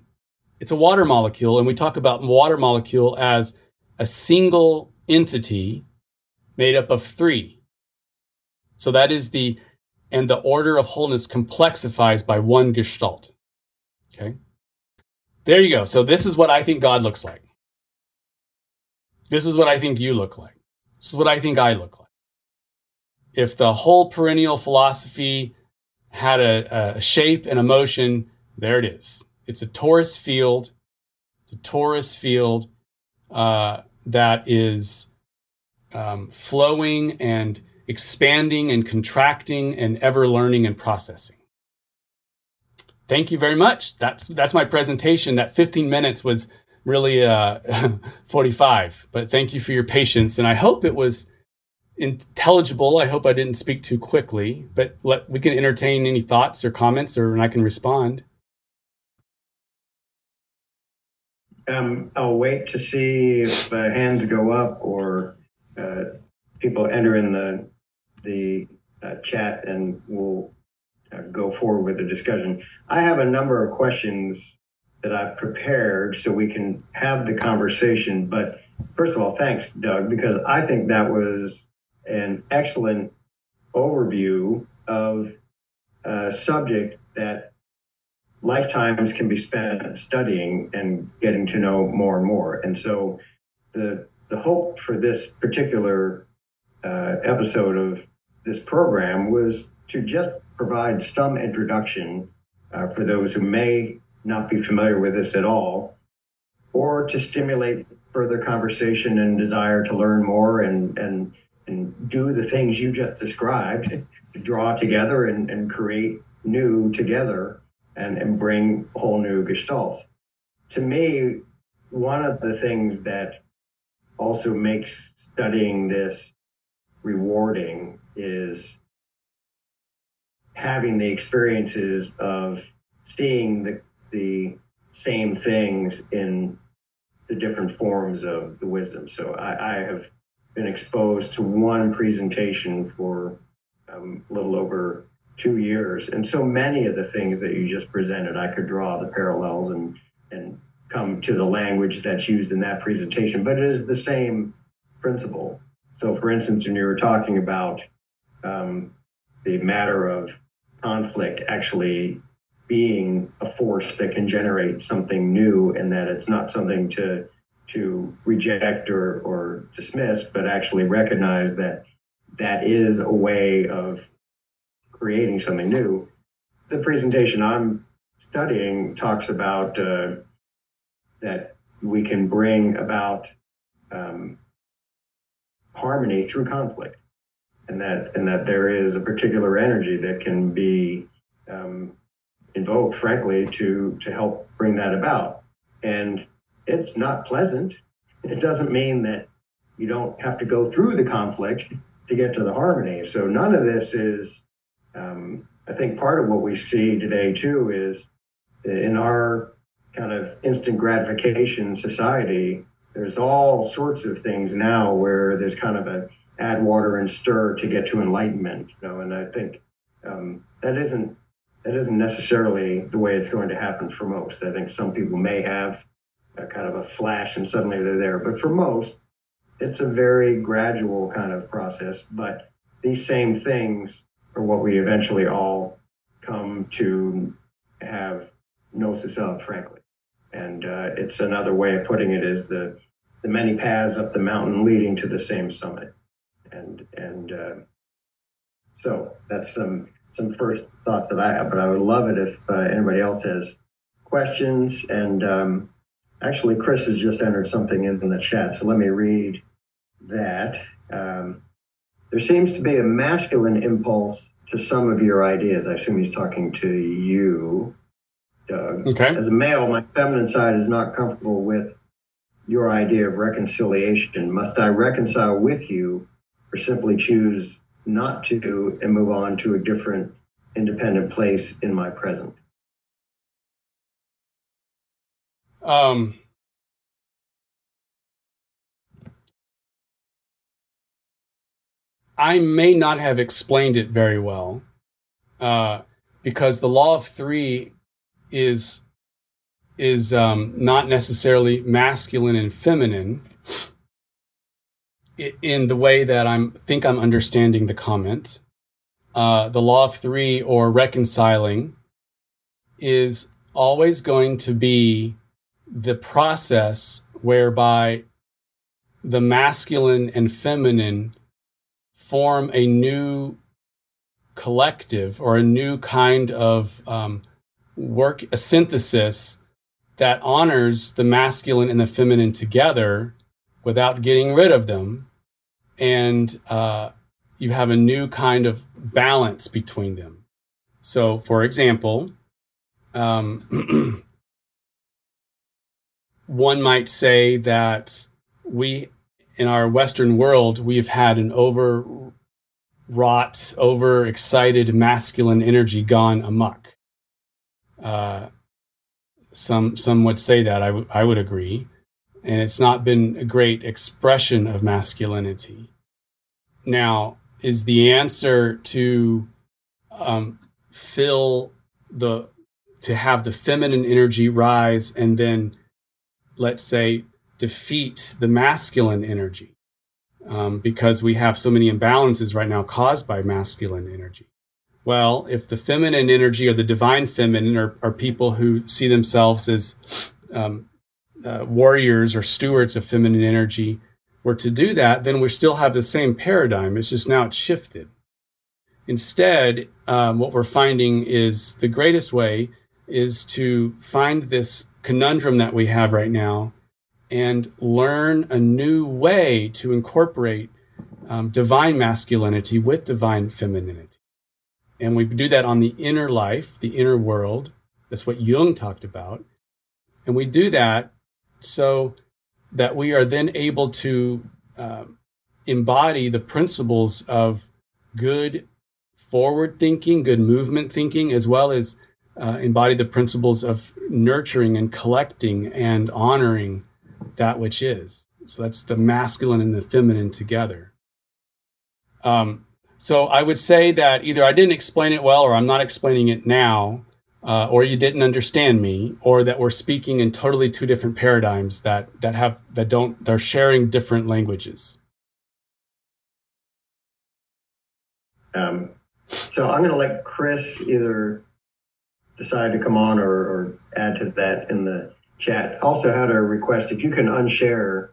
It's a water molecule. And we talk about water molecule as a single entity made up of three. So that is the, and the order of wholeness complexifies by one gestalt. Okay. There you go. So this is what I think God looks like. This is what I think you look like. This is what I think I look like. If the whole perennial philosophy had a, a shape and a motion, there it is. It's a torus field. It's a torus field uh, that is um, flowing and expanding and contracting and ever learning and processing. Thank you very much. That's that's my presentation. That 15 minutes was really uh, 45, but thank you for your patience, and I hope it was intelligible. I hope I didn't speak too quickly, but let, we can entertain any thoughts or comments, or and I can respond. Um, I'll wait to see if uh, hands go up or uh, people enter in the the uh, chat, and we'll uh, go forward with the discussion. I have a number of questions that I've prepared so we can have the conversation. But first of all, thanks, Doug, because I think that was an excellent overview of a subject that lifetimes can be spent studying and getting to know more and more. And so the the hope for this particular uh, episode of this program was to just provide some introduction uh, for those who may not be familiar with this at all, or to stimulate further conversation and desire to learn more and and and do the things you just described to draw together and, and create new together and, and bring whole new gestalts. To me, one of the things that also makes studying this rewarding is having the experiences of seeing the, the same things in the different forms of the wisdom. So I, I have been exposed to one presentation for um, a little over two years. And so many of the things that you just presented, I could draw the parallels and, and come to the language that's used in that presentation, but it is the same principle. So, for instance, when you were talking about um, the matter of conflict actually being a force that can generate something new and that it's not something to to reject or, or dismiss, but actually recognize that that is a way of creating something new. The presentation I'm studying talks about uh, that we can bring about um, harmony through conflict, and that and that there is a particular energy that can be um, invoked, frankly, to to help bring that about. And it's not pleasant. It doesn't mean that you don't have to go through the conflict to get to the harmony. So none of this is um, I think part of what we see today too is in our kind of instant gratification society, there's all sorts of things now where there's kind of a add water and stir to get to enlightenment, you know, and I think um, that isn't that isn't necessarily the way it's going to happen for most. I think some people may have a kind of a flash and suddenly they're there, but for most, it's a very gradual kind of process. But these same things or what we eventually all come to have gnosis of, frankly. And uh, it's another way of putting it is the, the many paths up the mountain leading to the same summit. and and uh, so that's some some first thoughts that I have. But I would love it if uh, anybody else has questions. And um, actually, Chris has just entered something in the chat, so let me read that. Um, there seems to be a masculine impulse to some of your ideas. I assume he's talking to you, Doug. Okay. As a male, my feminine side is not comfortable with your idea of reconciliation. Must I reconcile with you or simply choose not to and move on to a different independent place in my present? Um, I may not have explained it very well uh, because the law of three is is um, not necessarily masculine and feminine in the way that I'm think I'm understanding the comment. Uh, the law of three or reconciling is always going to be the process whereby the masculine and feminine form a new collective or a new kind of um, work, a synthesis that honors the masculine and the feminine together without getting rid of them. And uh, you have a new kind of balance between them. So, for example, um, one might say that we in our Western world, we've had an overwrought, overexcited masculine energy gone amok. Uh, some some would say that I, w- I would agree, and it's not been a great expression of masculinity. Now, is the answer to um, fill the to have the feminine energy rise and then, let's say, defeat the masculine energy um, because we have so many imbalances right now caused by masculine energy. Well, if the feminine energy or the divine feminine are, are people who see themselves as um, uh, warriors or stewards of feminine energy were to do that, then we still have the same paradigm. It's just now it's shifted. Instead, um, what we're finding is the greatest way is to find this conundrum that we have right now and learn a new way to incorporate um, divine masculinity with divine femininity. And we do that on the inner life, the inner world. That's what Jung talked about. And we do that so that we are then able to uh, embody the principles of good forward thinking, good movement thinking, as well as uh, embody the principles of nurturing and collecting and honoring that which is. So that's the masculine and the feminine together. Um, so I would say that either I didn't explain it well, or I'm not explaining it now, uh, or you didn't understand me, or that we're speaking in totally two different paradigms that that have that don't they're sharing different languages. Um, so I'm going to let Chris either decide to come on or, or add to that in the chat. Also had a request if you can unshare,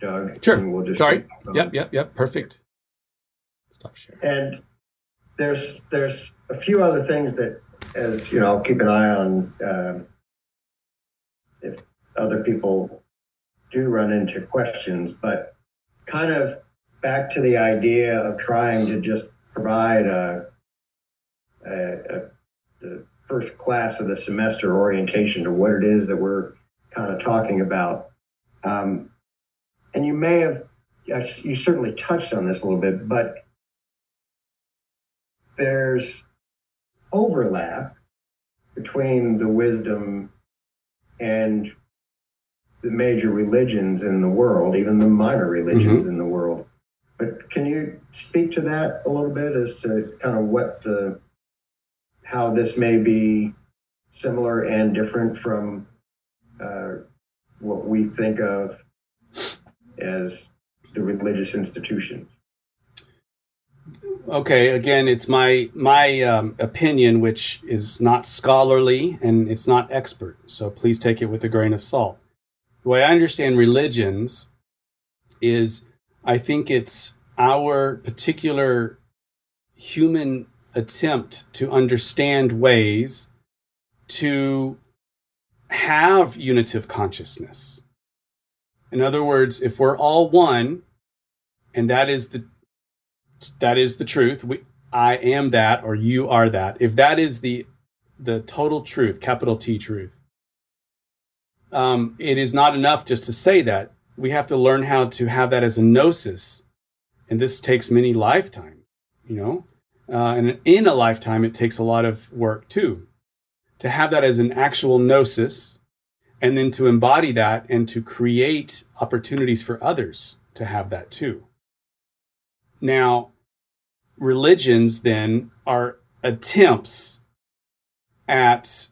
Doug. Sure. and We'll just Sorry. Yep, yep, yep. Perfect. Stop sharing. And there's there's a few other things that, as you know, I'll keep an eye on um, if other people do run into questions. But kind of back to the idea of trying to just provide a, a, a the first class of the semester orientation to what it is that we're kind of talking about. Um, and you may have, you certainly touched on this a little bit, but there's overlap between the wisdom and the major religions in the world, even the minor religions mm-hmm. in the world. But can you speak to that a little bit as to kind of what the how this may be similar and different from uh, what we think of as the religious institutions. Okay, again, it's my my um, opinion, which is not scholarly and it's not expert. So please take it with a grain of salt. The way I understand religions is, I think it's our particular human attempt to understand ways to have unitive consciousness. In other words, if we're all one, and that is the that is the truth, we, I am that or you are that. If that is the the total truth, capital T truth, um, it is not enough just to say that. We have to learn how to have that as a gnosis, and this takes many lifetimes. You know, uh, and in a lifetime, it takes a lot of work too. To have that as an actual gnosis, and then to embody that and to create opportunities for others to have that too. Now, religions then are attempts at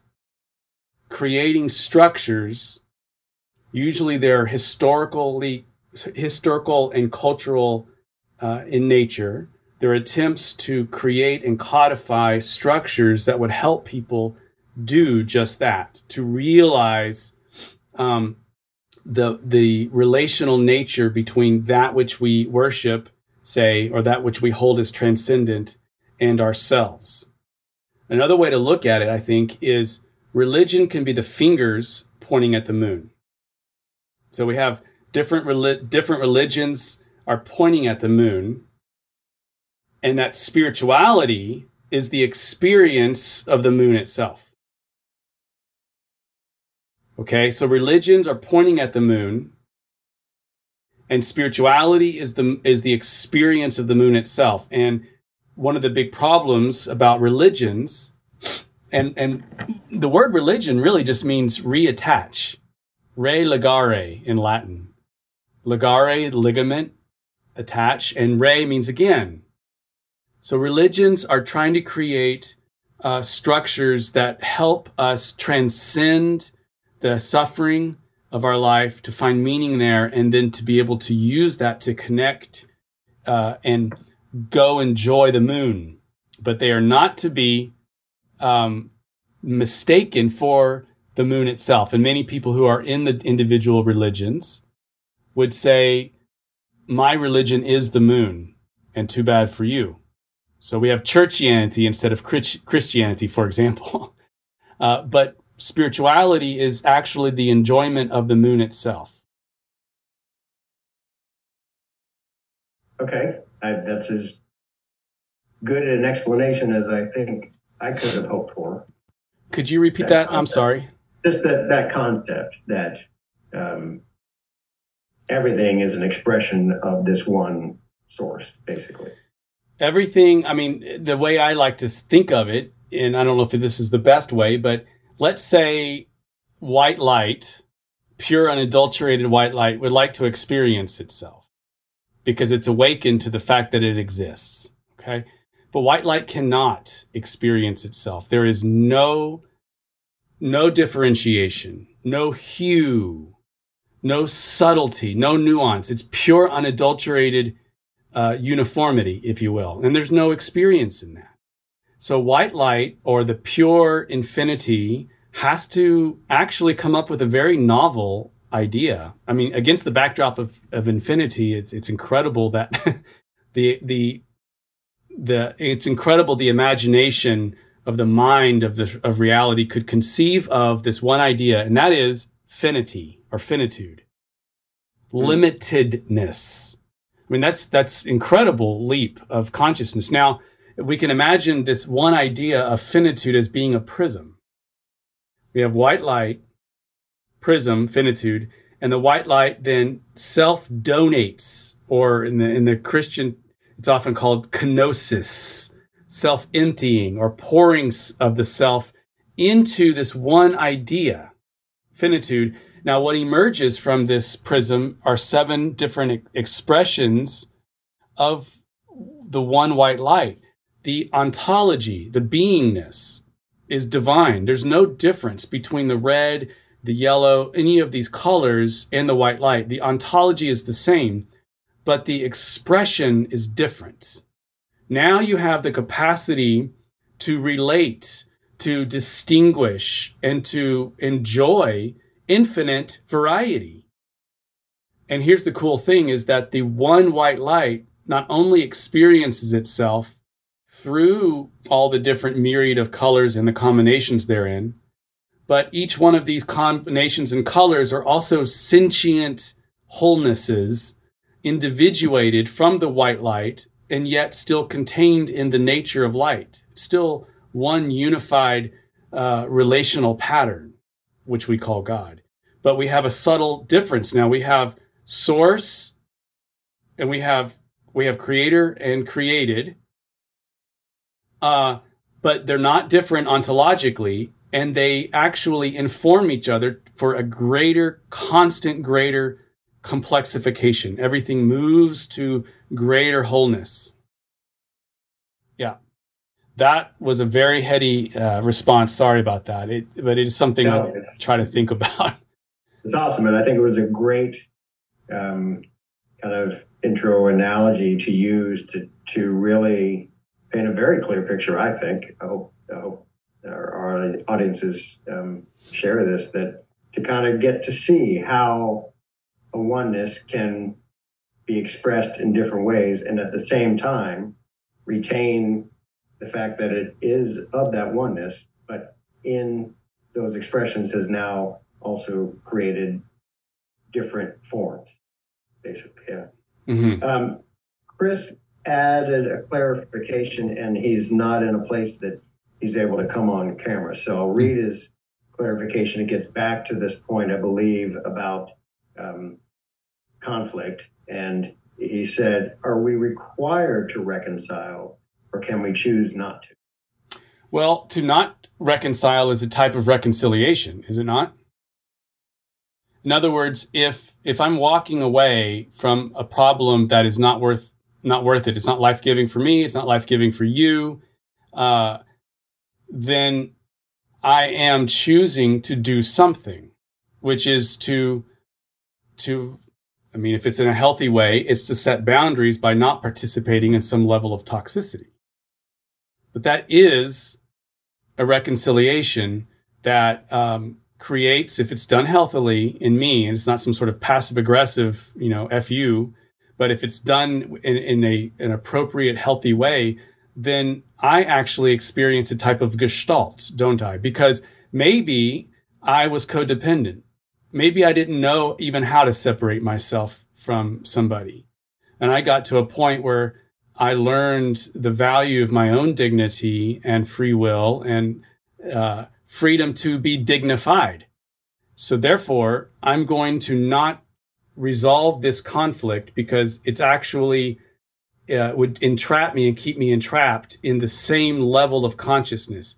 creating structures. Usually, they're historically historical and cultural uh, in nature They're attempts to create and codify structures that would help people do just that, to realize um, the the relational nature between that which we worship, say, or that which we hold as transcendent, and ourselves. Another way to look at it, I think, is religion can be the fingers pointing at the moon. So we have different different religions are pointing at the moon, and that spirituality is the experience of the moon itself. Okay, so religions are pointing at the moon, and spirituality is the is the experience of the moon itself. And one of the big problems about religions, and and the word religion really just means reattach, religare in Latin. Ligare, ligament, attach, and re means again. So religions are trying to create uh, structures that help us transcend the suffering of our life, to find meaning there, and then to be able to use that to connect uh, and go enjoy the moon. But they are not to be um, mistaken for the moon itself. And many people who are in the individual religions would say, My religion is the moon, and too bad for you. So we have churchianity instead of Christianity, for example. Uh, but spirituality is actually the enjoyment of the moon itself. Okay, I, that's as good an explanation as I think I could have hoped for. Could you repeat that? that? I'm sorry. Just that that concept that um, everything is an expression of this one source, basically everything, I mean, the way I like to think of it, and I don't know if this is the best way, but let's say white light, pure unadulterated white light, would like to experience itself because it's awakened to the fact that it exists. Okay. But white light cannot experience itself. There is no, no differentiation, no hue, no subtlety, no nuance. It's pure unadulterated uh, uniformity, if you will. And there's no experience in that. So white light or the pure infinity has to actually come up with a very novel idea. I mean, against the backdrop of, of infinity, it's, it's incredible that the, the, the, it's incredible the imagination of the mind of the, of reality could conceive of this one idea, and that is finity or finitude, mm. limitedness. I mean, that's that's incredible leap of consciousness. Now, we can imagine this one idea of finitude as being a prism. We have white light, prism, finitude, and the white light then self donates, or in the in the Christian, it's often called kenosis, self emptying or pouring of the self into this one idea, finitude, now, what emerges from this prism are seven different expressions of the one white light. The ontology, the beingness, is divine. There's no difference between the red, the yellow, any of these colors, and the white light. The ontology is the same, but the expression is different. Now you have the capacity to relate, to distinguish, and to enjoy infinite variety. And here's the cool thing is that the one white light not only experiences itself through all the different myriad of colors and the combinations therein, but each one of these combinations and colors are also sentient wholenesses individuated from the white light and yet still contained in the nature of light. Still one unified uh, relational pattern, which we call God. But we have a subtle difference now. We have source and we have we have creator and created. Uh, but they're not different ontologically, and they actually inform each other for a greater, constant, greater complexification. Everything moves to greater wholeness. Yeah. That was a very heady uh, response. Sorry about that. It, but it is something no, I try to think about. It's awesome. And I think it was a great um, kind of intro analogy to use to, to really paint a very clear picture, I think. I hope, I hope our, our audiences um, share this, that to kind of get to see how a oneness can be expressed in different ways and at the same time retain the fact that it is of that oneness, but in those expressions has now also created different forms, basically. Yeah. Mm-hmm. Um, Chris added a clarification, and he's not in a place that he's able to come on camera. So I'll read his clarification. It gets back to this point, I believe, about um, conflict. And he said, Are we required to reconcile or can we choose not to? Well, to not reconcile is a type of reconciliation, is it not? In other words, if if I'm walking away from a problem that is not worth not worth it, it's not life giving for me, it's not life giving for you, uh, then I am choosing to do something, which is to to I mean, if it's in a healthy way, it's to set boundaries by not participating in some level of toxicity. But that is a reconciliation that um, creates, if it's done healthily in me, and it's not some sort of passive aggressive, you know, fu, but if it's done in, in a an appropriate, healthy way, then I actually experience a type of gestalt, don't I? Because maybe I was codependent maybe I didn't know even how to separate myself from somebody. And I got to a point where I learned the value of my own dignity and free will and uh, freedom to be dignified. So therefore, I'm going to not resolve this conflict because it's actually uh, would entrap me and keep me entrapped in the same level of consciousness.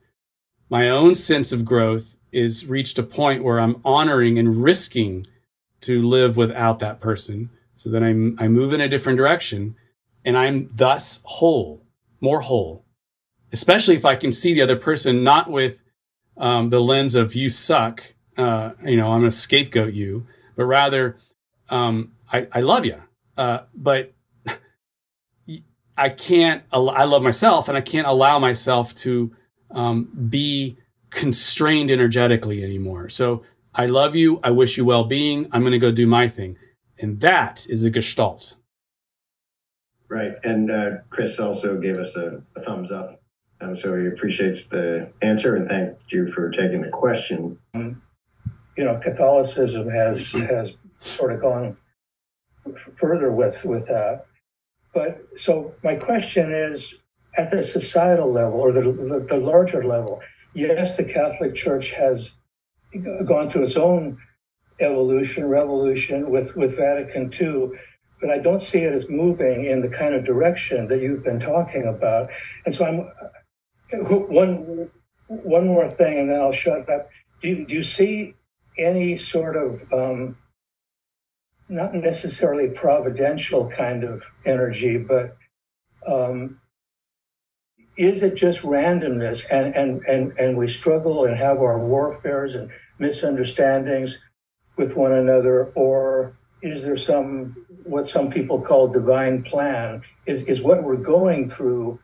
My own sense of growth is reached a point where I'm honoring and risking to live without that person. So then I, I move in a different direction and I'm thus whole, more whole, especially if I can see the other person not with um, the lens of you suck, uh, you know, I'm going to scapegoat you, but rather, um, I, I love you. Uh, but I can't, I love myself and I can't allow myself to um, be constrained energetically anymore. So I love you. I wish you well being. I'm going to go do my thing. And that is a gestalt. Right. And uh, Chris also gave us a, a thumbs up. Um, so he appreciates the answer and thank you for taking the question. Um, you know, Catholicism has has sort of gone further with with that. But so my question is, at the societal level or the, the, larger level, yes, the Catholic Church has gone through its own evolution, revolution with, with Vatican II, but I don't see it as moving in the kind of direction that you've been talking about. And so I'm one one more thing, and then I'll shut up. Do you, do you see any sort of um, not necessarily providential kind of energy, but um, is it just randomness? And, and, and, and we struggle and have our warfares and misunderstandings with one another or is there some what some people call divine plan? Is, is what we're going through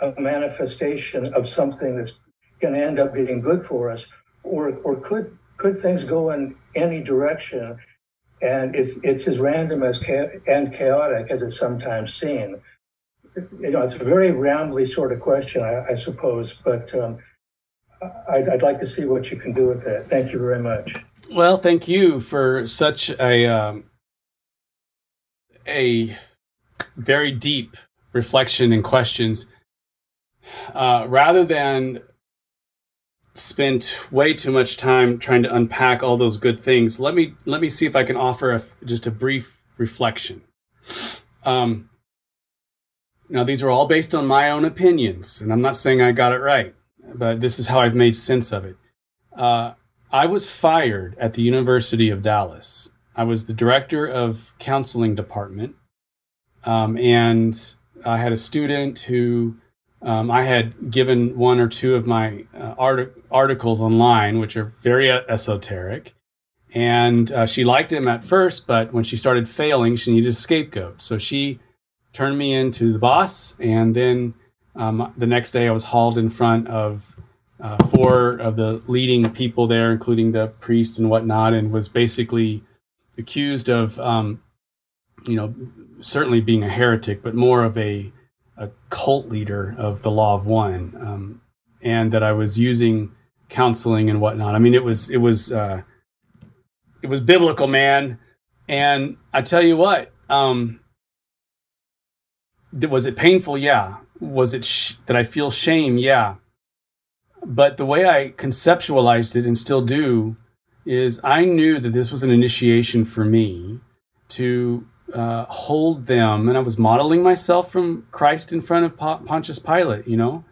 a manifestation of something that's going to end up being good for us? Or, or could could things go in any direction and it's it's as random as cha- and chaotic as it's sometimes seen. You know, it's a very rambly sort of question, I, I suppose, but um, I'd, I'd like to see what you can do with it. Thank you very much. Well, thank you for such a um, a very deep reflection and questions. Uh, rather than spend way too much time trying to unpack all those good things, let me let me see if I can offer a, just a brief reflection. Um, now, these are all based on my own opinions, and I'm not saying I got it right, but this is how I've made sense of it. Uh, I was fired at the University of Dallas. I was the director of counseling department, um, and I had a student who um, I had given one or two of my uh, art- articles online, which are very esoteric. And uh, she liked him at first, but when she started failing, she needed a scapegoat. So she turned me into the boss. And then um, the next day, I was hauled in front of uh, four of the leading people there, including the priest and whatnot, and was basically accused of, um, you know, certainly being a heretic, but more of a a cult leader of the Law of One, um, and that I was using counseling and whatnot. I mean, it was it was uh, it was biblical, man. And I tell you what, um, was it painful? Yeah. Was it sh- that I feel shame? Yeah. But the way I conceptualized it and still do is I knew that this was an initiation for me to uh, hold them, and I was modeling myself from Christ in front of Pontius Pilate. You know,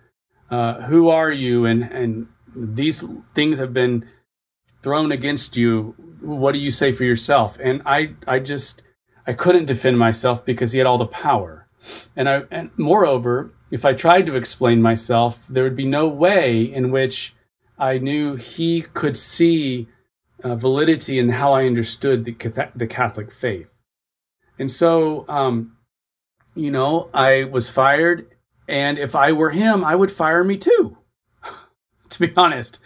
uh, who are you? And and these things have been thrown against you. What do you say for yourself? And I I just I couldn't defend myself because he had all the power. And I and moreover, if I tried to explain myself, there would be no way in which I knew he could see uh, validity in how I understood the, the Catholic faith. And so, um, you know, I was fired. And if I were him, I would fire me too, to be honest.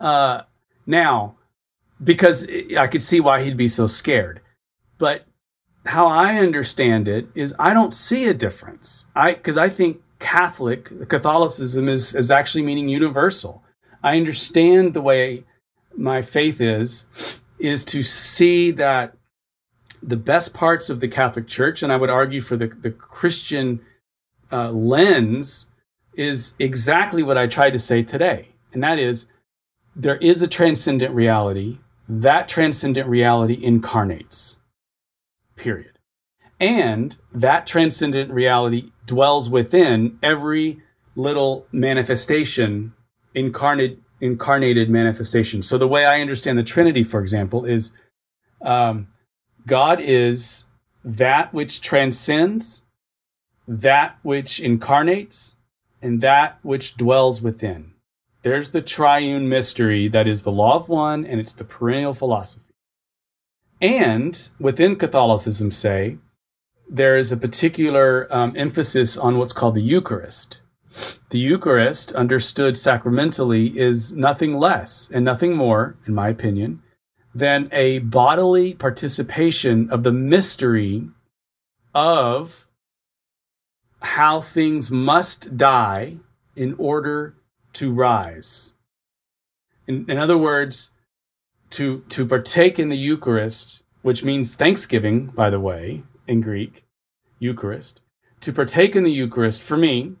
Uh, now, because I could see why he'd be so scared. But how I understand it is I don't see a difference. I because I think Catholic Catholicism is is actually meaning universal. I understand the way my faith is is to see that the best parts of the Catholic Church, and I would argue for the, the Christian uh, lens, is exactly what I tried to say today. And that is there is a transcendent reality. That transcendent reality incarnates, period. And that transcendent reality dwells within every little manifestation, incarnate, incarnated manifestation. So the way I understand the Trinity, for example, is um, God is that which transcends, that which incarnates, and that which dwells within. There's the triune mystery that is the law of one, and it's the perennial philosophy. And within Catholicism, say, there is a particular um, emphasis on what's called the Eucharist. The Eucharist, understood sacramentally, is nothing less and nothing more, in my opinion, than a bodily participation of the mystery of how things must die in order to rise. In, in other words, to, to partake in the Eucharist, which means thanksgiving, by the way, in Greek, Eucharist, to partake in the Eucharist for me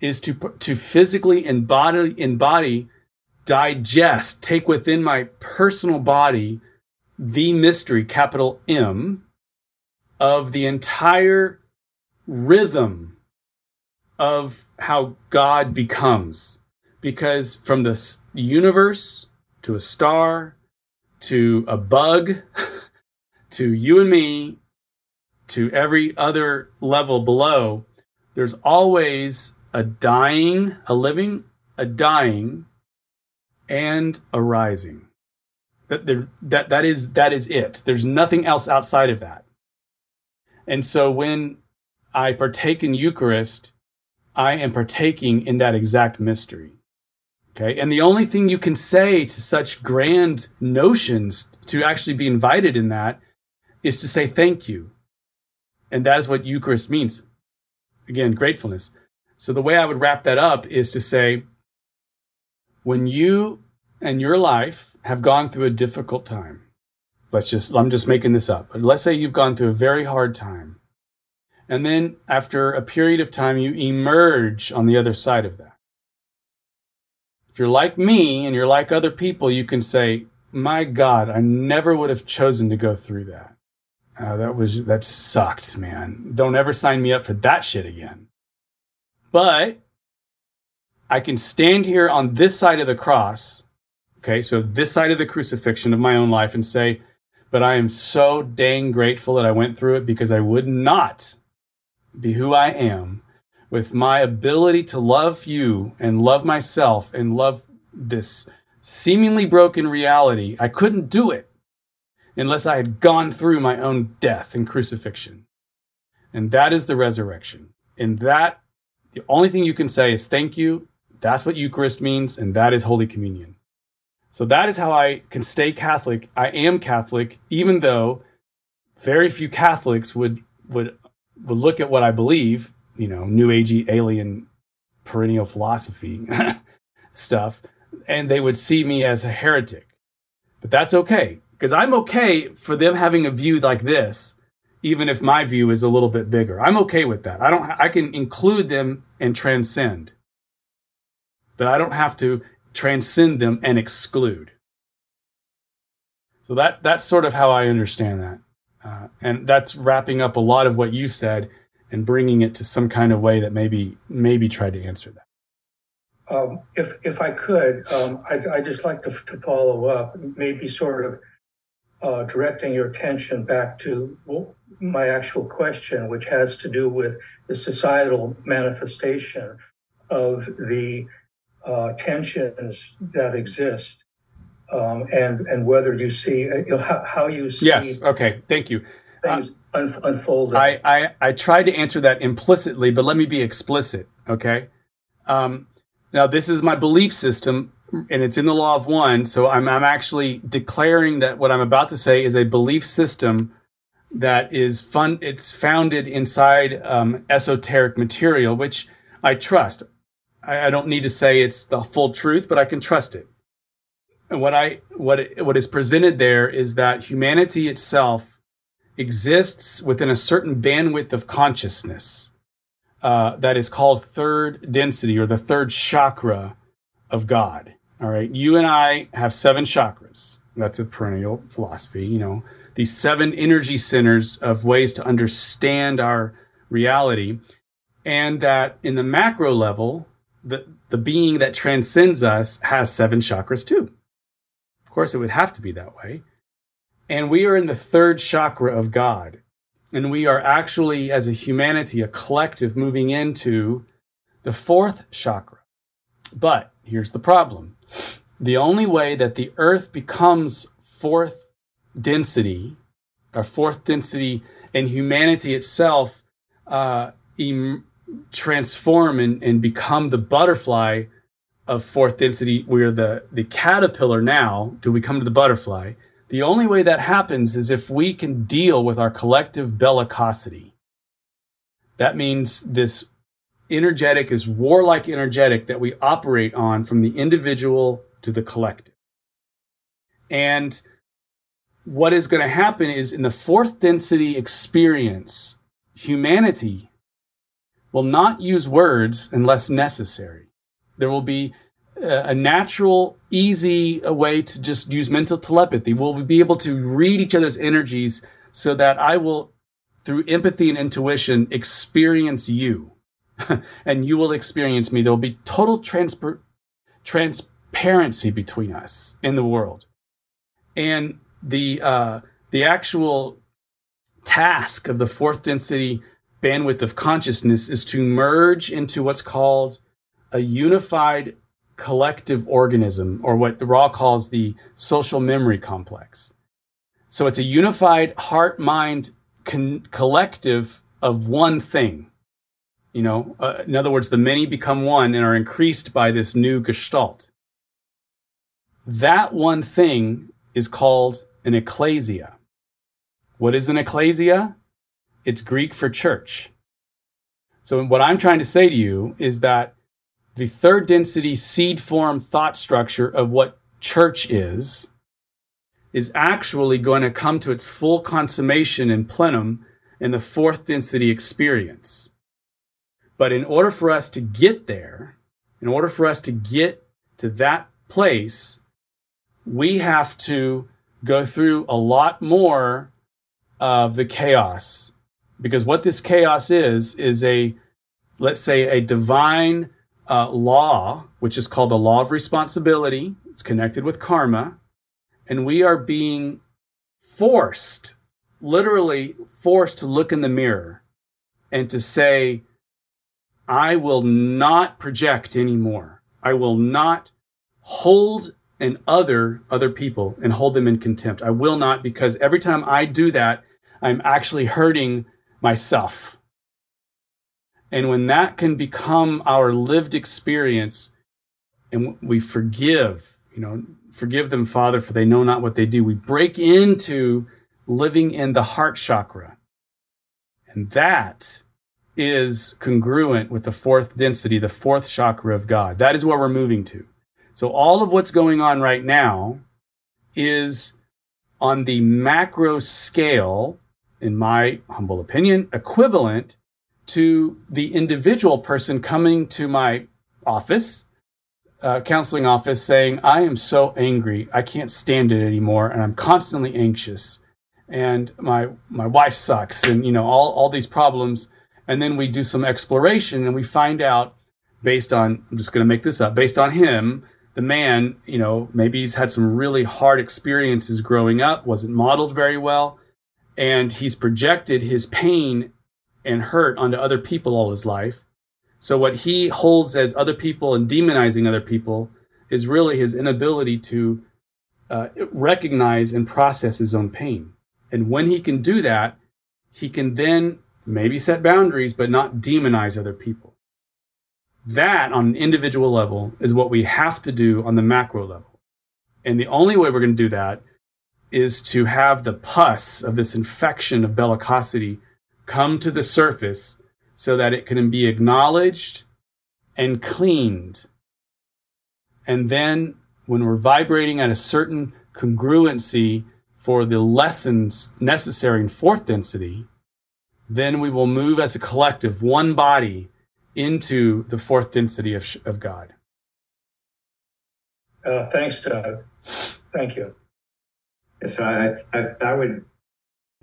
is to, to physically embody, embody digest, take within my personal body the mystery, capital M, of the entire rhythm of how God becomes. Because from the universe to a star to a bug to you and me to every other level below, there's always a dying, a living, a dying, and arising. That there, that that is that is it. There's nothing else outside of that. And so when I partake in Eucharist, I am partaking in that exact mystery. Okay. And the only thing you can say to such grand notions to actually be invited in that is to say thank you. And that is what Eucharist means. Again, gratefulness. So the way I would wrap that up is to say, when you and your life have gone through a difficult time, let's just, I'm just making this up, but let's say you've gone through a very hard time. And then after a period of time, you emerge on the other side of that. If you're like me and you're like other people, you can say, my God, I never would have chosen to go through that. Uh, that was, that sucked, man. Don't ever sign me up for that shit again. But I can stand here on this side of the cross, okay, so this side of the crucifixion of my own life and say, but I am so dang grateful that I went through it because I would not be who I am with my ability to love you and love myself and love this seemingly broken reality. I couldn't do it unless I had gone through my own death and crucifixion. And that is the resurrection. And that, the only thing you can say is thank you. That's what Eucharist means, and that is Holy Communion. So that is how I can stay Catholic. I am Catholic, even though very few Catholics would would would look at what I believe, you know, New Agey alien perennial philosophy stuff, and they would see me as a heretic. But that's okay, because I'm okay for them having a view like this, even if my view is a little bit bigger. I'm okay with that. I don't. I can include them and transcend, but I don't have to transcend them and exclude. So that that's sort of how I understand that. Uh, and that's wrapping up a lot of what you said and bringing it to some kind of way that maybe maybe try to answer that. Um, if if I could, um, I'd, I'd, just like to, to, follow up, maybe sort of uh, directing your attention back to my actual question, which has to do with the societal manifestation of the uh, tensions that exist um, and and whether you see uh, how, how you see yes okay thank you. things uh, un- unfolding. I, I i tried to answer that implicitly but let me be explicit okay? Um, now this is my belief system and it's in the law of one so i'm i'm actually declaring that what i'm about to say is a belief system that is fun it's founded inside um, esoteric material which i trust I, I don't need to say it's the full truth but i can trust it and what I what it, what is presented there is that humanity itself exists within a certain bandwidth of consciousness uh, that is called third density or the third chakra of God. All right, you and I have seven chakras. That's a perennial philosophy. You know, these seven energy centers of ways to understand our reality, and that in the macro level, the the being that transcends us has seven chakras too. Of course, it would have to be that way. And we are in the third chakra of God. And we are actually, as a humanity, a collective moving into the fourth chakra. But here's the problem the only way that the earth becomes fourth density, or fourth density, and humanity itself uh, em- transform and, and become the butterfly of fourth density, we're the, the caterpillar now, do we come to the butterfly? The only way that happens is if we can deal with our collective bellicosity. That means this energetic is warlike energetic that we operate on from the individual to the collective. And what is going to happen is in the fourth density experience, humanity will not use words unless necessary. There will be a natural, easy way to just use mental telepathy. We'll be able to read each other's energies so that I will, through empathy and intuition, experience you. and you will experience me. There will be total transper- transparency between us in the world. And the, uh, the actual task of the fourth density bandwidth of consciousness is to merge into what's called a unified collective organism, or what Ra calls the social memory complex. So it's a unified heart mind con- collective of one thing. You know, uh, in other words, the many become one and are increased by this new gestalt. That one thing is called an ecclesia, What is an ecclesia? It's Greek for church. So, what I'm trying to say to you is that the third density seed form thought structure of what church is is actually going to come to its full consummation in plenum in the fourth density experience. But in order for us to get there, in order for us to get to that place, we have to go through a lot more of the chaos. Because what this chaos is, is a, let's say, a divine uh, law, which is called the law of responsibility. It's connected with karma. And we are being forced, literally forced to look in the mirror and to say, I will not project anymore. I will not hold and other other people and hold them in contempt. I will not because every time I do that, I'm actually hurting myself. And when that can become our lived experience and we forgive, you know, forgive them, Father, for they know not what they do, we break into living in the heart chakra. And that is congruent with the fourth density, the fourth chakra of God. That is where we're moving to. So all of what's going on right now is on the macro scale, in my humble opinion, equivalent to the individual person coming to my office, uh, counseling office, saying, I am so angry. I can't stand it anymore. And I'm constantly anxious. And my, my wife sucks. And, you know, all, all these problems. And then we do some exploration and we find out based on, I'm just going to make this up, based on him, the man, you know, maybe he's had some really hard experiences growing up, wasn't modeled very well, and he's projected his pain and hurt onto other people all his life. So what he holds as other people and demonizing other people is really his inability to uh, recognize and process his own pain. And when he can do that, he can then maybe set boundaries, but not demonize other people. That on an individual level is what we have to do on the macro level. And the only way we're going to do that is to have the pus of this infection of bellicosity come to the surface so that it can be acknowledged and cleaned. And then when we're vibrating at a certain congruency for the lessons necessary in fourth density, then we will move as a collective, one body, into the fourth density of, of God. Uh, thanks, Doug. Thank you. Yes, I, I, I would,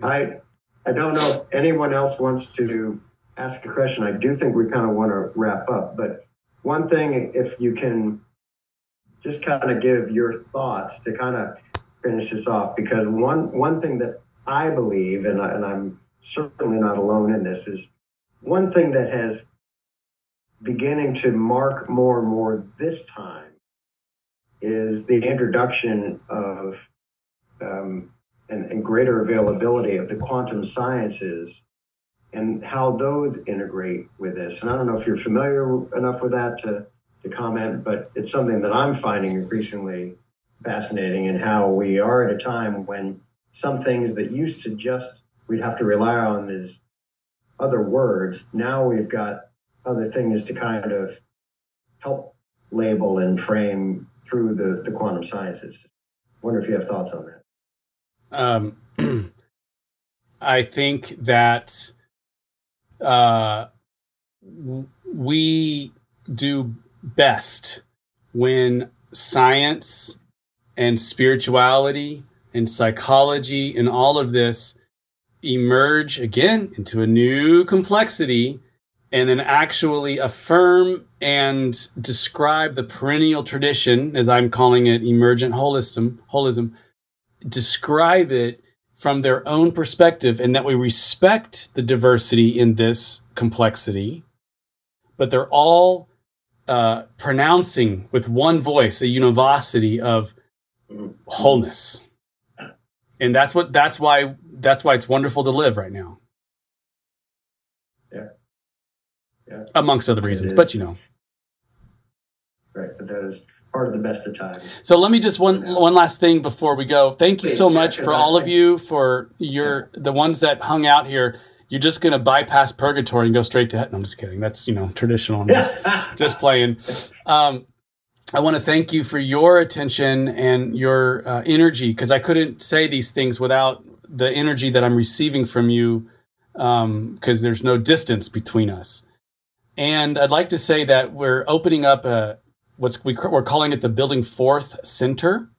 I, I don't know if anyone else wants to ask a question. I do think we kind of want to wrap up, but one thing, if you can just kind of give your thoughts to kind of finish this off, because one, one thing that I believe, and, I, and I'm certainly not alone in this, is one thing that has beginning to mark more and more this time is the introduction of um, and, and, greater availability of the quantum sciences and how those integrate with this. And I don't know if you're familiar enough with that to, to comment, but it's something that I'm finding increasingly fascinating in how we are at a time when some things that used to just we'd have to rely on is other words. Now we've got other things to kind of help label and frame through the, the quantum sciences. Wonder if you have thoughts on that. Um, I think that uh, we do best when science and spirituality and psychology and all of this emerge again into a new complexity and then actually affirm and describe the perennial tradition, as I'm calling it, emergent holism, holism, describe it from their own perspective, and that we respect the diversity in this complexity, but they're all uh, pronouncing with one voice a univocity of wholeness, and that's what that's why that's why it's wonderful to live right now. Yeah. Amongst other reasons, but you know. Right, but that is part of the best of times. So let me just one one last thing before we go. Thank you Please, so yeah, much for I- all of you for your the ones that hung out here. You're just going to bypass purgatory and go straight to heaven. I'm just kidding. That's you know traditional. I'm just, just playing. Um, I want to thank you for your attention and your uh, energy because I couldn't say these things without the energy that I'm receiving from you because there's no distance between us. And I'd like to say that we're opening up a what's we, we're calling it the Building Fourth Center.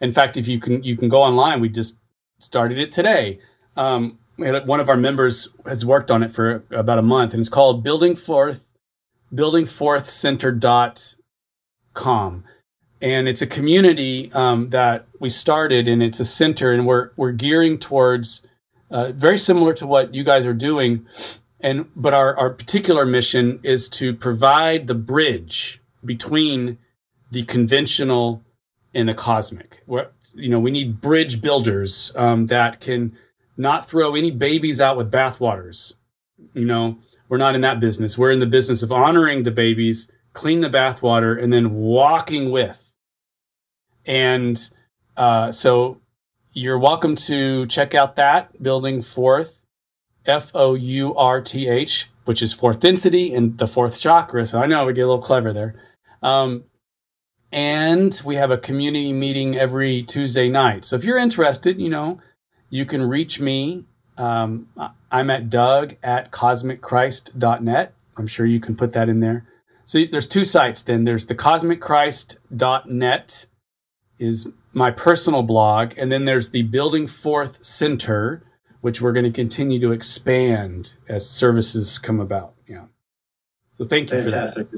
In fact, if you can you can go online, we just started it today. Um, one of our members has worked on it for about a month, and it's called Building Fourth buildingfourthcenter.com and it's a community um, that we started and it's a center and we're we're gearing towards uh, very similar to what you guys are doing and but our, our particular mission is to provide the bridge between the conventional and the cosmic where you know we need bridge builders um, that can not throw any babies out with bathwaters you know we're not in that business we're in the business of honoring the babies clean the bathwater and then walking with and uh, so you're welcome to check out that building fourth F O U R T H, which is fourth density and the fourth chakra. So I know we get a little clever there. Um, and we have a community meeting every Tuesday night. So if you're interested, you know, you can reach me. Um, I'm at Doug at cosmicchrist.net. I'm sure you can put that in there. So there's two sites then. There's the cosmicchrist.net is my personal blog, and then there's the Building Fourth Center, which we're going to continue to expand as services come about. Yeah. So thank you for that. Fantastic.